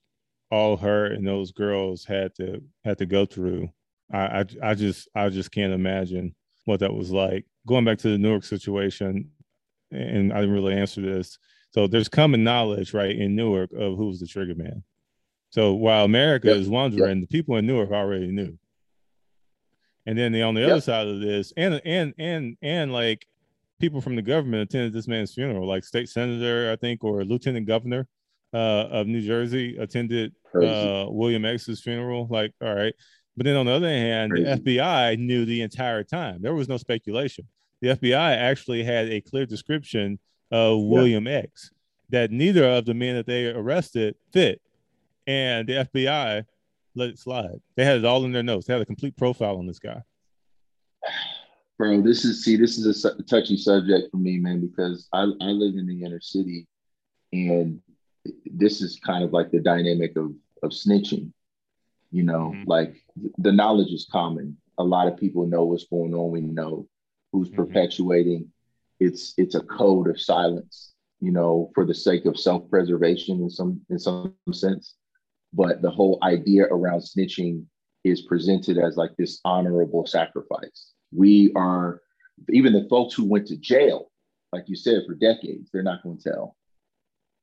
all her and those girls had to had to go through. I, I I just I just can't imagine what that was like. Going back to the Newark situation, and I didn't really answer this. So there's common knowledge, right, in Newark of who's the trigger man. So while America yep. is wondering, yep. the people in Newark already knew. And then the, on the yep. other side of this, and and and and like people from the government attended this man's funeral, like state senator, I think, or lieutenant governor uh, of New Jersey attended uh, William X's funeral. Like, all right. But then on the other hand, Crazy. the FBI knew the entire time. There was no speculation. The FBI actually had a clear description of William. X that neither of the men that they arrested fit. And the FBI let it slide. They had it all in their notes. They had a complete profile on this guy. Bro, this is see, this is a touchy subject for me, man, because I, I live in the inner city and this is kind of like the dynamic of of snitching. You know, mm-hmm. like the knowledge is common. A lot of people know what's going on. We know who's mm-hmm. perpetuating. It's it's a code of silence. You know, for the sake of self preservation in some in some sense. But the whole idea around snitching is presented as like this honorable sacrifice. We are even the folks who went to jail, like you said, for decades, they're not going to tell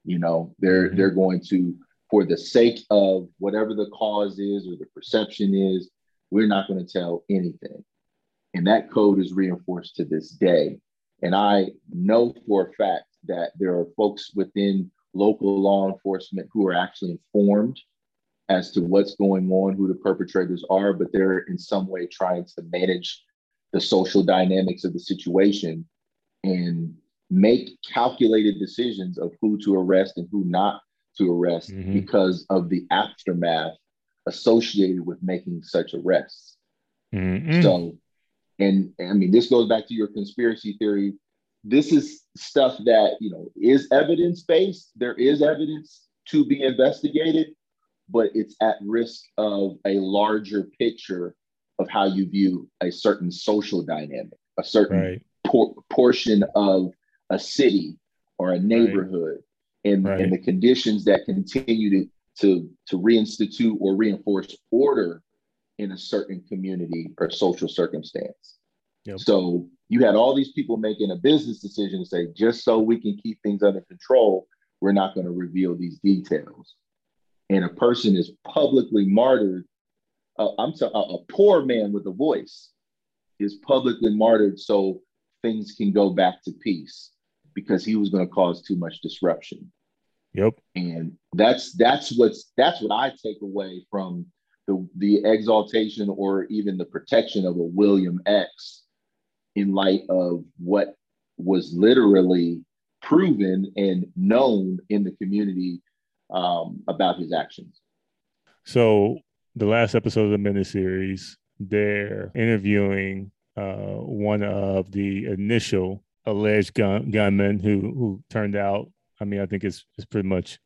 you know, they're mm-hmm. they're going to, for the sake of whatever the cause is or the perception is, we're not going to tell anything. And that code is reinforced to this day. And I know for a fact that there are folks within local law enforcement who are actually informed as to what's going on, who the perpetrators are, but they're in some way trying to manage the social dynamics of the situation. And make calculated decisions of who to arrest and who not to arrest mm-hmm. because of the aftermath associated with making such arrests. Mm-hmm. So, and I mean, this goes back to your conspiracy theory. This is stuff that, you know, is evidence based. There is evidence to be investigated, but it's at risk of a larger picture of how you view a certain social dynamic, a certain right. por- portion of a city or a neighborhood right. And, right. and the conditions that continue to, to, to reinstitute or reinforce order in a certain community or social circumstance. Yep. So you had all these people making a business decision to say, just so we can keep things under control, we're not going to reveal these details. And a person is publicly martyred. Uh, I'm t- a, a poor man with a voice is publicly martyred so things can go back to peace because he was going to cause too much disruption. Yep. And that's that's what's that's what I take away from the the exaltation or even the protection of a William X in light of what was literally proven and known in the community um, about his actions. So the last episode of the miniseries, they're interviewing uh, one of the initial alleged gun, gunman who who turned out. I mean, I think it's it's pretty much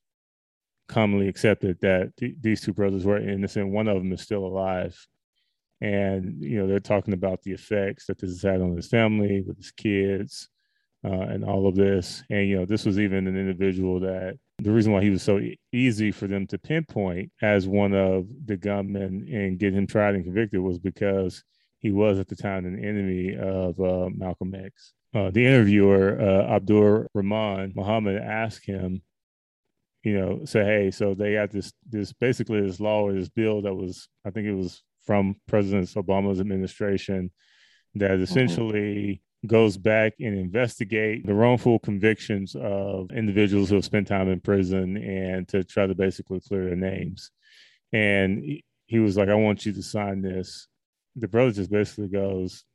commonly accepted that th- these two brothers were innocent. One of them is still alive, and you know they're talking about the effects that this has had on his family with his kids. Uh, and all of this, and you know, this was even an individual that the reason why he was so e- easy for them to pinpoint as one of the gunmen and get him tried and convicted was because he was at the time an enemy of uh, Malcolm X. Uh, the interviewer, uh, Abdur Rahman Muhammad, asked him, you know, say, hey, so they got this, this basically this law or this bill that was, I think it was from President Obama's administration, that essentially goes back and investigate the wrongful convictions of individuals who have spent time in prison and to try to basically clear their names. And he was like, I want you to sign this. The brother just basically goes,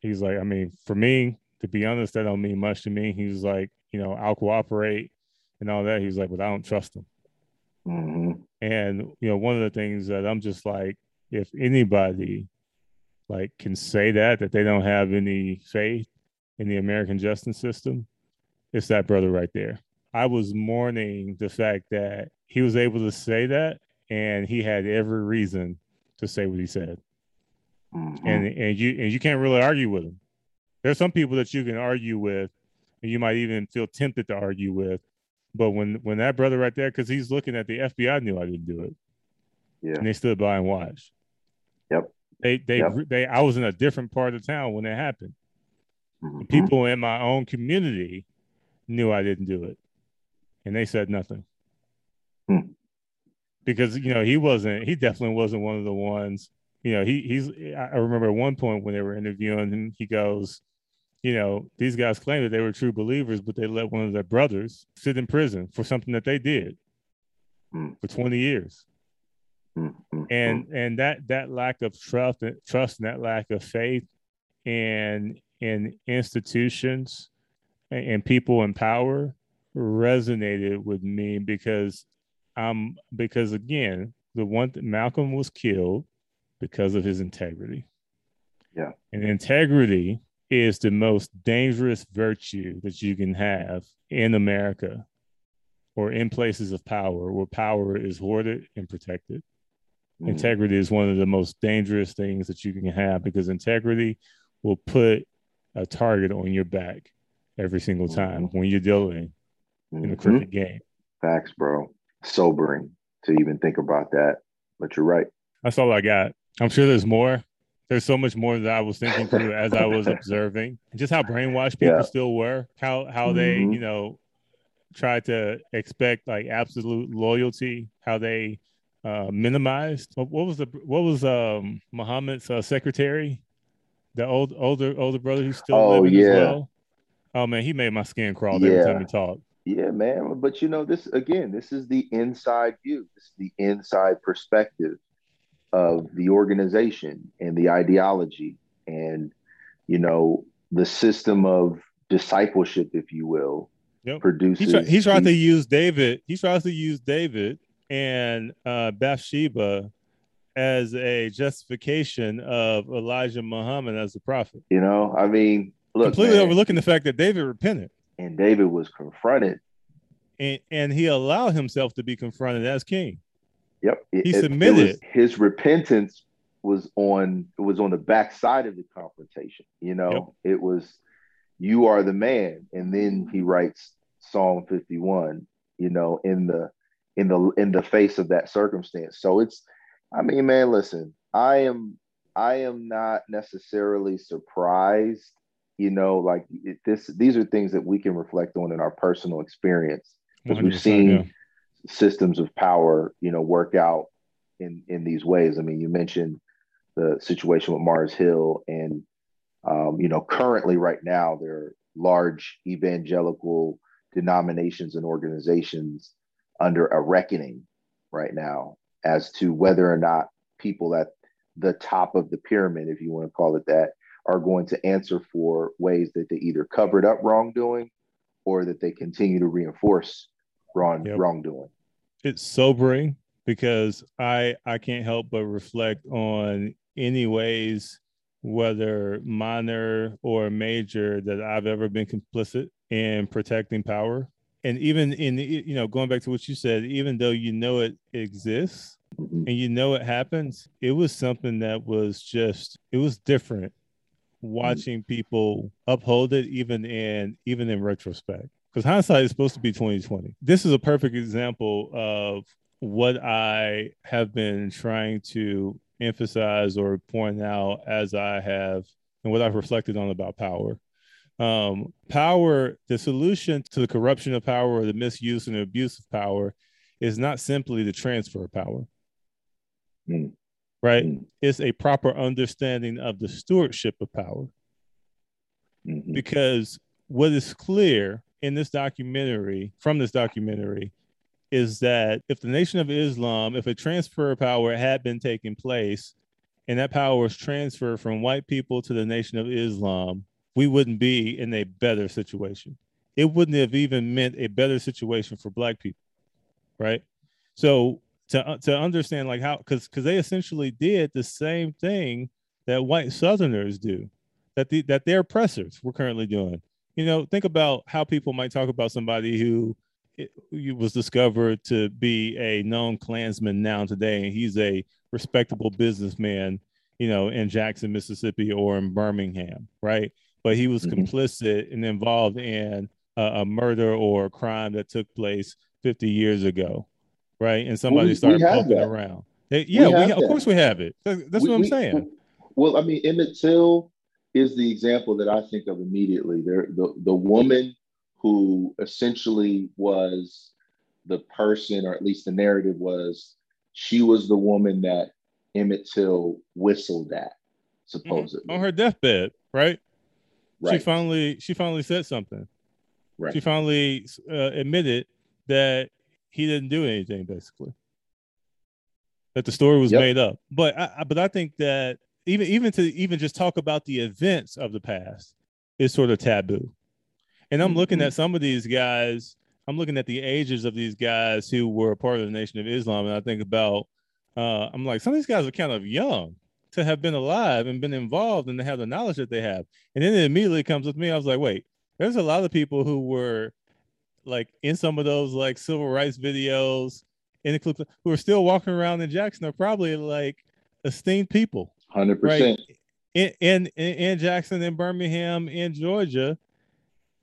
he's like, I mean, for me, to be honest, that don't mean much to me. He's like, you know, I'll cooperate and all that. He was like, but I don't trust him. Mm-hmm. And you know, one of the things that I'm just like, if anybody like can say that that they don't have any faith in the American justice system, it's that brother right there. I was mourning the fact that he was able to say that and he had every reason to say what he said. Mm-hmm. And and you and you can't really argue with them. There's some people that you can argue with and you might even feel tempted to argue with. But when when that brother right there, because he's looking at the FBI knew I didn't do it. Yeah. And they stood by and watched. Yep. They they Yep. they I was in a different part of town when it happened. Mhm. People in my own community knew I didn't do it. And they said nothing. Hmm. Because you know, he wasn't he definitely wasn't one of the ones, you know, he he's I remember at one point when they were interviewing him, he goes, you know, these guys claim that they were true believers, but they let one of their brothers sit in prison for something that they did Hmm. for 20 years Mhm. and and that that lack of trust trust and that lack of faith in in institutions and, and people in power resonated with me because um because again the one th- Malcolm was killed because of his integrity Yeah. and integrity is the most dangerous virtue that you can have in America or in places of power where power is hoarded and protected Mhm. integrity is one of the most dangerous things that you can have because integrity will put a target on your back every single time when you're dealing in a Mhm. cricket game. Facts, bro. Sobering to even think about that. But you're right. That's all I got. I'm sure there's more. There's so much more that I was thinking through as I was observing just how brainwashed people Yeah. still were, how how they, Mhm. you know, tried to expect like absolute loyalty, how they uh minimized what, what was the what was um Muhammad's uh, secretary, the old older older brother who's still Oh, living yeah. as well. Oh man, he made my skin crawl every time he talked. Yeah, man. But you know, this again, this is the inside view. This is the inside perspective of the organization and the ideology and you know the system of discipleship, if you will, Yep. produces. He, try, he to use David. He tries to use David and uh, Bathsheba as a justification of Elijah Muhammad as a prophet. you know, I mean, look, Completely man, overlooking the fact that David repented and David was confronted. and, and he allowed himself to be confronted as king. Yep, He it- it submitted. was- his repentance was on it was on the backside of the confrontation. You know, it was you are the man, and then he writes Psalm fifty one. You know, in the in the in the face of that circumstance. So it's, I mean, man, listen, I am I am not necessarily surprised. You know, like it, this these are things that we can reflect on in our personal experience because we've seen yeah. Systems of power, you know, work out in in these ways. I mean, you mentioned the situation with Mars Hill, and um, you know, currently right now there are large evangelical denominations and organizations under a reckoning right now as to whether or not people at the top of the pyramid, if you want to call it that, are going to answer for ways that they either covered up wrongdoing or that they continue to reinforce wrong Yep. wrongdoing. it's sobering because I I can't help but reflect on any ways, whether minor or major, that I've ever been complicit in protecting power. And even in you know, going back to what you said, even though you know it exists and you know it happens, it was something that was just it was different mm. watching people uphold it even in even in retrospect. Because hindsight is supposed to be 2020. This is a perfect example of what I have been trying to emphasize or point out as I have and what I've reflected on about power. Um, power, the solution to the corruption of power or the misuse and abuse of power is not simply the transfer of power. Mm. Right? Mm. It's a proper understanding of the stewardship of power. Mm-hmm. Because what is clear in this documentary, from this documentary, is that if the Nation of Islam, if a transfer of power had been taking place, and that power was transferred from white people to the Nation of Islam, we wouldn't be in a better situation. It wouldn't have even meant a better situation for Black people, right? So to uh, to understand like how because because they essentially did the same thing that white Southerners do, that the that their oppressors were currently doing. You know, think about how people might talk about somebody who was discovered to be a known Klansman now today, and he's a respectable businessman, you know, in Jackson, Mississippi, or in Birmingham, right? But he was mm-hmm. complicit and involved in a, a, murder or a crime that took place 50 years ago, right? And somebody we, started we that. around. They, yeah, we we, of course we have it. That's, that's what I'm saying. Well, I mean, Emmett Till is the example that I think of immediately. There, the the woman who essentially was the person, or at least the narrative was, she was the woman that Emmett Till whistled at, supposedly mm-hmm. on her deathbed, right? Right. She finally, she finally said something. Right. She finally uh, admitted that he didn't do anything, basically. That the story was yep. made up. But I, but I think that even even to even just talk about the events of the past is sort of taboo. And I'm looking mm-hmm. at some of these guys. I'm looking at the ages of these guys who were a part of the Nation of Islam, and I think about. Uh, I'm like, some of these guys are kind of young to have been alive and been involved and to have the knowledge that they have. And then it immediately comes with me. I was like, wait, there's a lot of people who were like in some of those like civil rights videos in the who are still walking around in Jackson are probably like esteemed people. Hundred percent. In, in in Jackson, in Birmingham, in Georgia,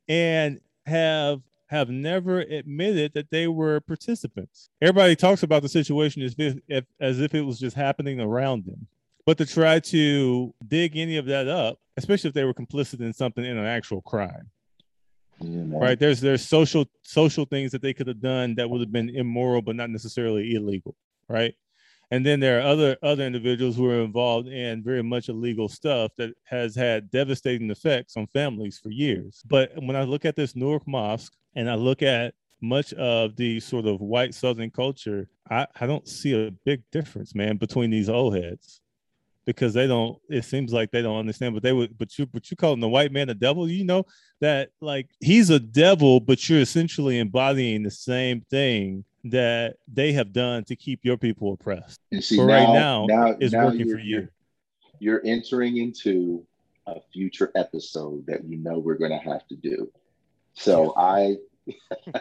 and have have never admitted that they were participants. Everybody talks about the situation as if, as if it was just happening around them. But to try to dig any of that up, especially if they were complicit in something in an actual crime, yeah, right? There's there's social social things that they could have done that would have been immoral, but not necessarily illegal, right? And then there are other other individuals who are involved in very much illegal stuff that has had devastating effects on families for years. But when i look at this newark mosque and i look at much of the sort of white southern culture i, I don't see a big difference man between these old heads. Because they don't it seems like they don't understand but they would but you but you calling the white man a devil? You know that like he's a devil but you're essentially embodying the same thing that they have done to keep your people oppressed. And see, now, right now, now it's now working for you. You're entering into a future episode that you know we're going to have to do. So I,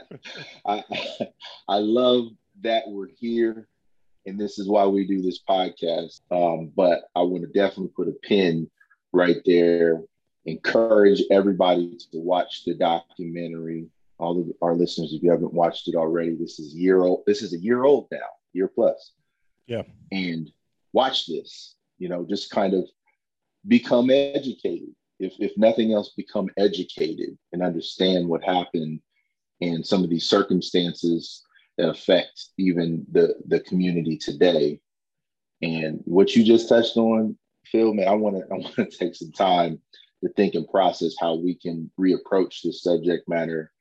I, I love that we're here, and this is why we do this podcast. Um, but I want to definitely put a pin right there. Encourage everybody to watch the documentary all of our listeners, if you haven't watched it already, this is year old. This is a year old now, year plus. Yeah. And watch this. You know, just kind of become educated. If if nothing else, become educated and understand what happened and some of these circumstances that affect even the the community today. And what you just touched on, Phil, man, I want to I want to take some time to think and process how we can reapproach this subject matter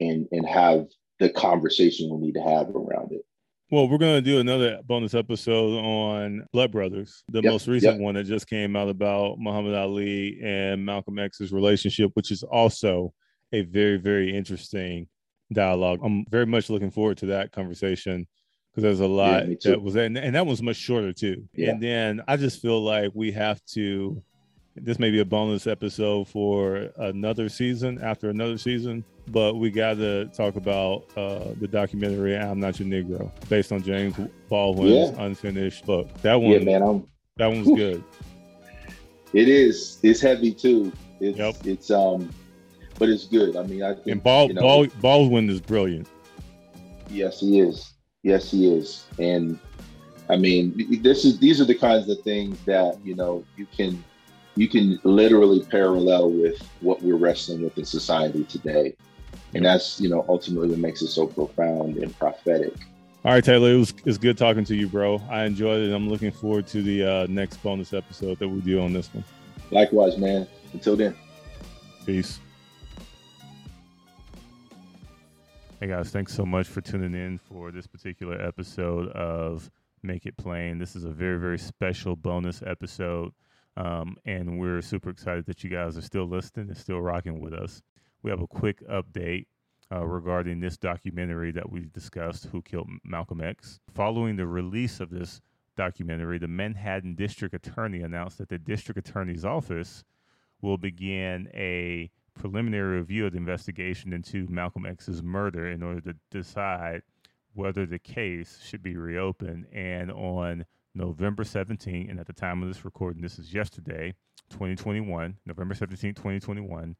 and and have the conversation we need to have around it. Well, we're going to do another bonus episode on Blood Brothers, the yep, most recent yep. one that just came out about Muhammad Ali and Malcolm X's relationship, which is also a very, very interesting dialogue. I'm very much looking forward to that conversation because there's a lot yeah, that was, and, and that was much shorter too. Yeah. And then I just feel like we have to this may be a bonus episode for another season after another season, but we got to talk about uh, the documentary "I'm Not Your Negro" based on James Baldwin's yeah. unfinished book. That one, yeah, man, I'm, that one's good. It is. It's heavy too. It's, yep. It's um, but it's good. I mean, I think And Bal- you know, Bal- Baldwin is brilliant. Yes, he is. Yes, he is. And I mean, this is these are the kinds of things that you know you can you can literally parallel with what we're wrestling with in society today, and that's you know ultimately what makes it so profound and prophetic. All right, Taylor, it was it's good talking to you, bro. I enjoyed it. I'm looking forward to the uh, next bonus episode that we do on this one. Likewise, man. Until then. Peace. Hey guys, thanks so much for tuning in for this particular episode of Make It Plain. This is a very, very special bonus episode. Um, and we're super excited that you guys are still listening and still rocking with us. We have a quick update uh, regarding this documentary that we discussed, Who Killed Malcolm X. Following the release of this documentary, the Manhattan District Attorney announced that the District Attorney's Office will begin a preliminary review of the investigation into Malcolm X's murder in order to decide whether the case should be reopened. And on November 17th, and at the time of this recording, this is yesterday, 2021, November 17th, 2021,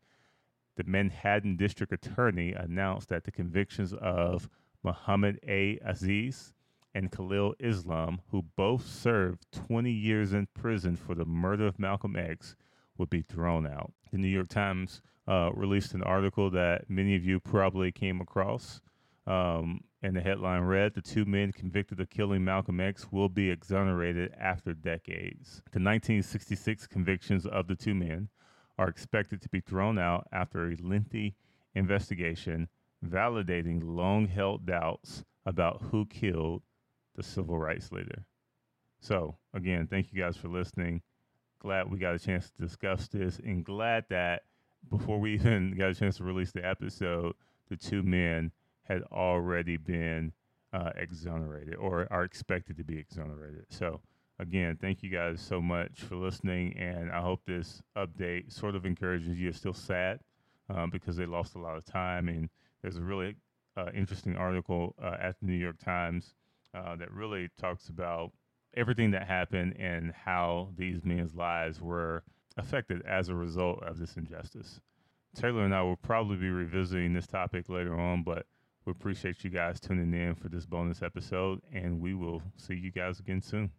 the Manhattan District Attorney announced that the convictions of Muhammad A. Aziz and Khalil Islam, who both served 20 years in prison for the murder of Malcolm X, would be thrown out. The New York Times uh, released an article that many of you probably came across. Um, and the headline read The two men convicted of killing Malcolm X will be exonerated after decades. The 1966 convictions of the two men are expected to be thrown out after a lengthy investigation validating long held doubts about who killed the civil rights leader. So, again, thank you guys for listening. Glad we got a chance to discuss this and glad that before we even got a chance to release the episode, the two men had already been uh, exonerated or are expected to be exonerated. So, again, thank you guys so much for listening. And I hope this update sort of encourages you. It's still sad um, because they lost a lot of time. And there's a really uh, interesting article uh, at the New York Times uh, that really talks about everything that happened and how these men's lives were affected as a result of this injustice. Taylor and I will probably be revisiting this topic later on, but we appreciate you guys tuning in for this bonus episode, and we will see you guys again soon.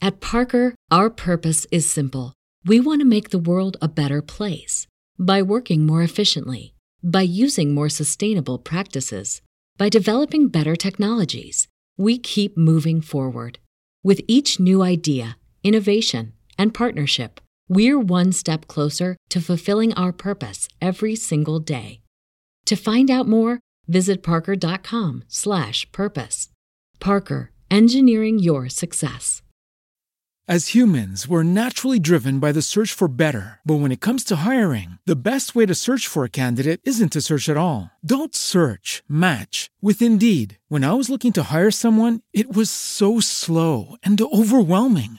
At Parker, our purpose is simple. We want to make the world a better place by working more efficiently, by using more sustainable practices, by developing better technologies. We keep moving forward. With each new idea, innovation, and partnership, we're one step closer to fulfilling our purpose every single day. To find out more, visit parker.com slash purpose. Parker, engineering your success. As humans, we're naturally driven by the search for better. But when it comes to hiring, the best way to search for a candidate isn't to search at all. Don't search, match with Indeed. When I was looking to hire someone, it was so slow and overwhelming.